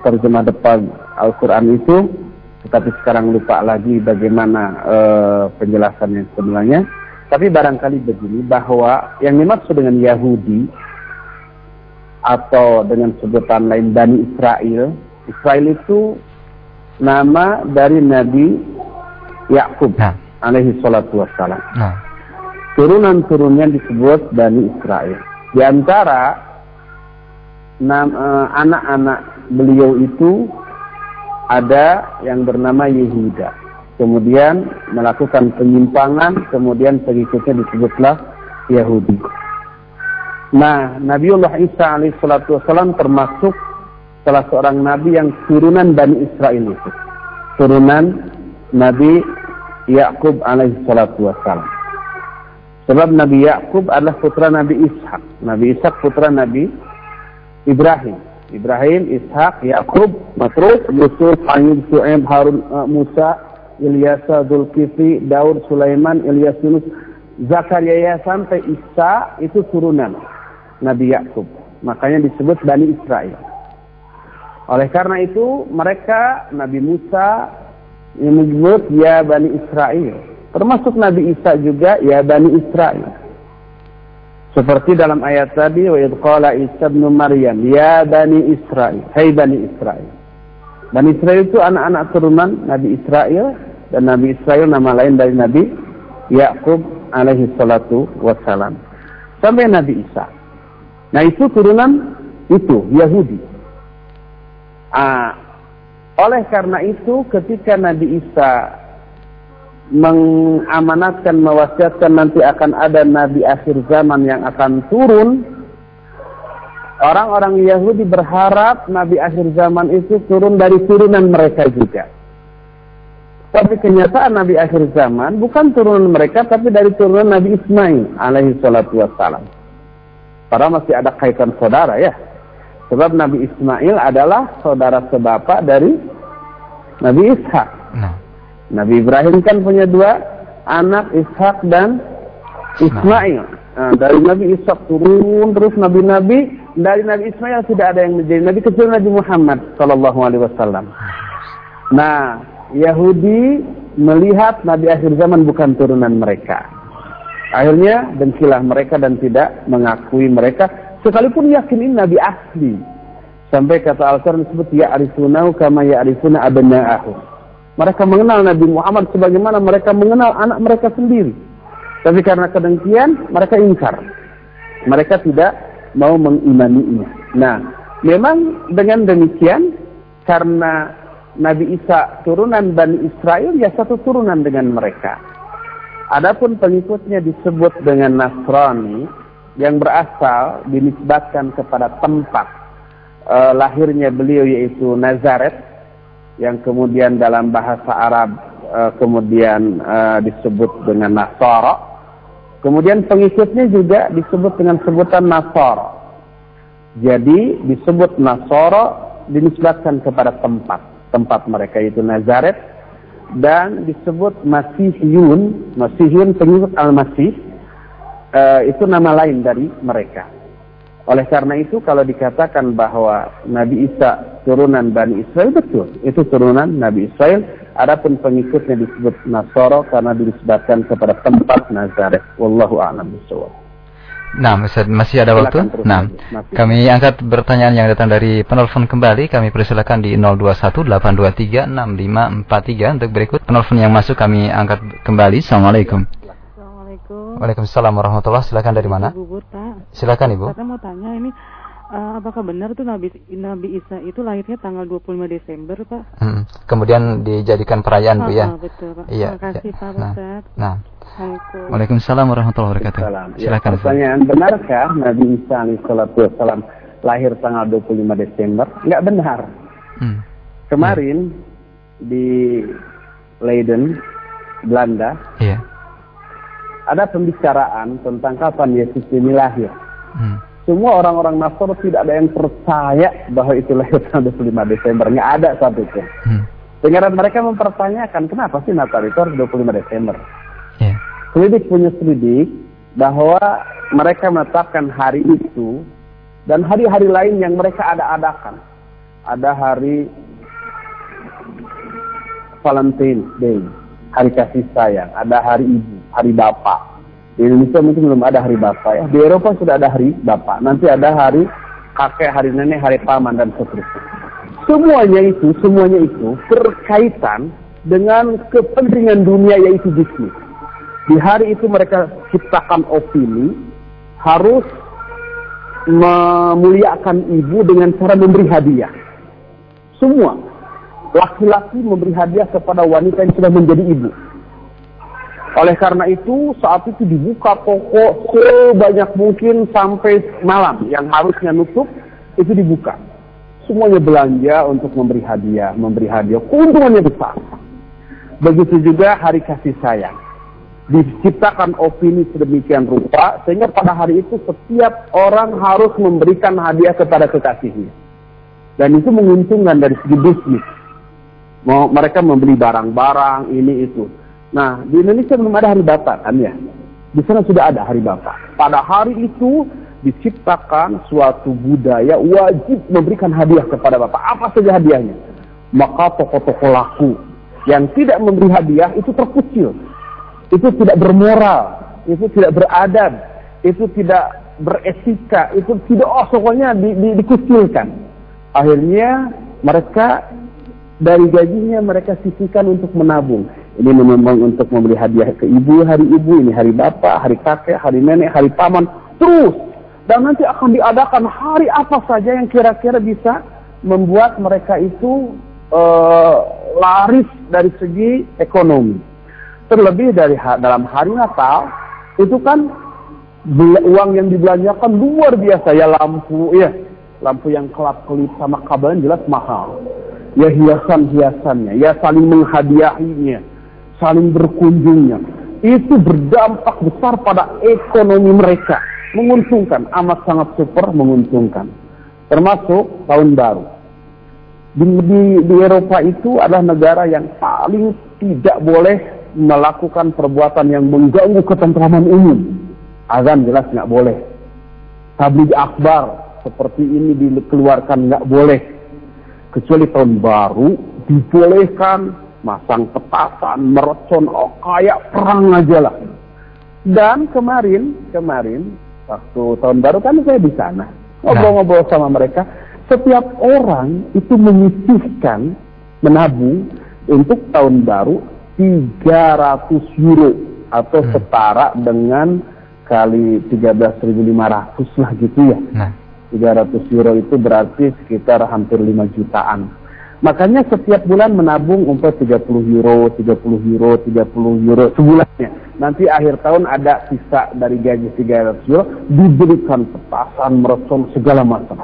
terjemah depan Al-Quran itu tetapi sekarang lupa lagi bagaimana uh, penjelasannya sebenarnya. Tapi barangkali begini bahwa yang dimaksud dengan Yahudi atau dengan sebutan lain Bani Israel, Israel itu nama dari Nabi Yakub nah. alaihi salatu wassalam. Nah. Turunan-turunnya disebut Bani Israel. Di antara eh, anak-anak beliau itu ada yang bernama Yehuda. Kemudian melakukan penyimpangan, kemudian pengikutnya disebutlah Yahudi. Nah, Nabiullah Isa alaihissalatu wassalam termasuk salah seorang nabi yang turunan Bani Israel itu. Turunan Nabi Yakub alaihissalatu wassalam. Sebab Nabi Yakub adalah putra Nabi Ishak. Nabi Ishak putra Nabi Ibrahim. Ibrahim, Ishak, Yakub, Masruf, Yusuf, Ayub, Su'aib, Harun, uh, Musa, Ilyasa, Zulkifli, Daud, Sulaiman, Ilyas Yunus, Zakaria sampai Isa itu turunan Nabi Yakub. Makanya disebut Bani Israel. Oleh karena itu mereka Nabi Musa menyebut ya Bani Israel. Termasuk Nabi Isa juga ya Bani Israel. Seperti dalam ayat tadi wa qala Isa bin Maryam ya bani Israel hai bani Israel. Bani Israel itu anak-anak turunan Nabi Israel dan Nabi Israel nama lain dari Nabi Yakub alaihi salatu wassalam. Sampai Nabi Isa. Nah itu turunan itu Yahudi. Ah, oleh karena itu ketika Nabi Isa mengamanatkan mewasiatkan nanti akan ada nabi akhir zaman yang akan turun. Orang-orang Yahudi berharap nabi akhir zaman itu turun dari turunan mereka juga. Tapi kenyataan nabi akhir zaman bukan turunan mereka tapi dari turunan Nabi Ismail alaihi salatu wassalam. Padahal masih ada kaitan saudara ya. Sebab Nabi Ismail adalah saudara sebapak dari Nabi Ishak. Nah. Nabi Ibrahim kan punya dua anak Ishak dan Ismail. Nah, dari Nabi Ishak turun terus nabi-nabi dari Nabi Ismail tidak ada yang menjadi nabi kecuali Nabi Muhammad Shallallahu Alaihi Wasallam. Nah, Yahudi melihat Nabi akhir zaman bukan turunan mereka. Akhirnya dengkilah mereka dan tidak mengakui mereka Sekalipun yakin ini Nabi asli. Sampai kata Al-Quran disebut ya'rifunahu kama ya'rifuna abna'ahu. Mereka mengenal Nabi Muhammad sebagaimana mereka mengenal anak mereka sendiri. Tapi karena kedengkian, mereka ingkar. Mereka tidak mau mengimaninya. Nah, memang dengan demikian, karena Nabi Isa turunan Bani Israel, ya satu turunan dengan mereka. Adapun pengikutnya disebut dengan Nasrani, yang berasal dinisbatkan kepada tempat uh, lahirnya beliau yaitu Nazaret yang kemudian dalam bahasa Arab uh, kemudian uh, disebut dengan Nasara. Kemudian pengikutnya juga disebut dengan sebutan Nasara. Jadi disebut Nasara dinisbatkan kepada tempat. Tempat mereka itu Nazaret dan disebut Masihiyun, Masihiyun pengikut Al-Masih uh, itu nama lain dari mereka. Oleh karena itu kalau dikatakan bahwa Nabi Isa turunan Bani Israel betul, itu turunan Nabi Israel. Adapun pengikutnya disebut Nasoro karena disebutkan kepada tempat Nazaret. Wallahu a'lam bishawab. Nah, Ustaz, masih ada waktu? Nah, masih. kami angkat pertanyaan yang datang dari penelpon kembali. Kami persilakan di 0218236543 untuk berikut penelpon yang masuk kami angkat kembali. Assalamualaikum. Waalaikumsalam warahmatullahi Silakan dari mana? Bubur, Pak. Silakan Ibu. Saya mau tanya ini uh, apakah benar tuh Nabi Nabi Isa itu lahirnya tanggal 25 Desember, Pak? Hmm. Kemudian dijadikan perayaan, Bu ya? Ah, betul, Pak. Iya. Terima kasih, ya. Pak nah, Ustaz. Nah. Waalaikumsalam warahmatullahi wabarakatuh. Silakan. Ya, pertanyaan benarkah Nabi Isa alaihissalam lahir tanggal 25 Desember? Enggak benar. Hmm. Kemarin hmm. di Leiden, Belanda, iya ada pembicaraan tentang kapan Yesus ini lahir. Hmm. Semua orang-orang Nasr tidak ada yang percaya bahwa itu lahir tanggal 25 Desember. Nggak ada satu pun. Hmm. Sehingga mereka mempertanyakan kenapa sih Natal itu harus 25 Desember. Yeah. Selidik punya selidik bahwa mereka menetapkan hari itu dan hari-hari lain yang mereka ada-adakan. Ada hari Valentine Day, hari kasih sayang, ada hari ibu, hari bapak. Di Indonesia mungkin belum ada hari bapak ya. Di Eropa sudah ada hari bapak. Nanti ada hari kakek, hari nenek, hari paman dan seterusnya. Semuanya itu, semuanya itu berkaitan dengan kepentingan dunia yaitu bisnis. Di hari itu mereka ciptakan opini harus memuliakan ibu dengan cara memberi hadiah. Semua laki-laki memberi hadiah kepada wanita yang sudah menjadi ibu. Oleh karena itu saat itu dibuka toko sebanyak mungkin sampai malam yang harusnya nutup itu dibuka. Semuanya belanja untuk memberi hadiah, memberi hadiah. Keuntungannya besar. Begitu juga hari kasih sayang. Diciptakan opini sedemikian rupa sehingga pada hari itu setiap orang harus memberikan hadiah kepada kekasihnya. Dan itu menguntungkan dari segi bisnis. Mereka membeli barang-barang ini itu Nah, di Indonesia belum ada hari Bapak kan ya. Di sana sudah ada hari Bapak. Pada hari itu diciptakan suatu budaya wajib memberikan hadiah kepada Bapak. Apa saja hadiahnya? Maka toko-toko laku yang tidak memberi hadiah itu terkucil. Itu tidak bermoral, itu tidak beradab, itu tidak beretika, itu tidak oh pokoknya di, di, dikucilkan. Akhirnya mereka dari gajinya mereka sisihkan untuk menabung. Ini memang untuk membeli hadiah ke ibu, hari ibu, ini hari bapak, hari kakek, hari nenek, hari paman, terus. Dan nanti akan diadakan hari apa saja yang kira-kira bisa membuat mereka itu uh, laris dari segi ekonomi. Terlebih dari dalam hari Natal, itu kan uang yang dibelanjakan luar biasa ya lampu, ya lampu yang kelap-kelip sama kabel jelas mahal. Ya hiasan-hiasannya, ya saling menghadiahinya saling berkunjungnya. Itu berdampak besar pada ekonomi mereka. Menguntungkan, amat sangat super menguntungkan. Termasuk tahun baru. Di, di, di Eropa itu adalah negara yang paling tidak boleh melakukan perbuatan yang mengganggu ketentraman umum. Azan jelas nggak boleh. Tabligh akbar seperti ini dikeluarkan nggak boleh. Kecuali tahun baru dibolehkan masang petasan, mercon, oh kayak perang aja lah. Dan kemarin, kemarin waktu tahun baru kan saya di sana ngobrol-ngobrol sama mereka. Setiap orang itu menyisihkan menabung untuk tahun baru 300 euro atau Hmm. setara dengan kali 13.500 lah gitu ya. Nah, 300 euro itu berarti sekitar hampir 5 jutaan. Makanya setiap bulan menabung umpet 30 euro, 30 euro, 30 euro sebulannya. Nanti akhir tahun ada sisa dari gaji 300 euro diberikan petasan, mercon, segala macam.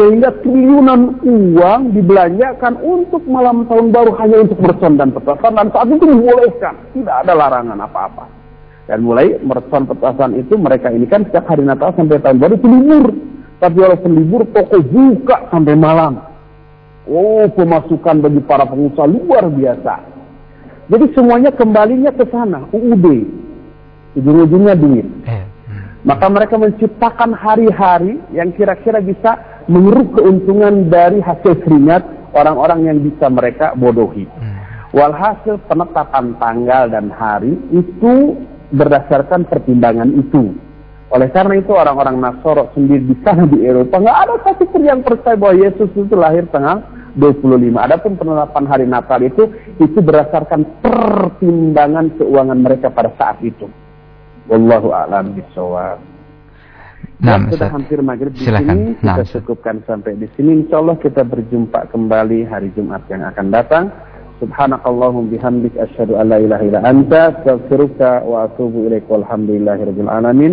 Sehingga triliunan uang dibelanjakan untuk malam tahun baru hanya untuk mercon dan petasan dan saat itu dibolehkan. Tidak ada larangan apa-apa. Dan mulai mercon petasan itu mereka ini kan setiap hari Natal sampai tahun baru itu libur. Tapi walaupun libur toko buka sampai malam. Oh pemasukan bagi para pengusaha luar biasa. Jadi semuanya kembalinya ke sana, UUD. Ujung-ujungnya duit. eh, Maka mereka menciptakan hari-hari yang kira-kira bisa mengeruk keuntungan dari hasil keringat orang-orang yang bisa mereka bodohi. hmm. Walhasil penetapan tanggal dan hari itu berdasarkan pertimbangan itu. Oleh karena itu orang-orang Nasoro sendiri di sana di Eropa nggak ada satu pun yang percaya bahwa Yesus itu lahir tanggal 25. Adapun penetapan hari Natal itu itu berdasarkan pertimbangan keuangan mereka pada saat itu. Wallahu a'lam bishawab. Nah, Ya, sudah hampir maghrib di Silakan. sini. Nah, Kita cukupkan sampai di sini. Insya Allah kita berjumpa kembali hari Jumat yang akan datang. Subhanakallahum bihamdik asyhadu an la ilaha illa anta astaghfiruka wa atubu ilaik walhamdulillahi rabbil alamin.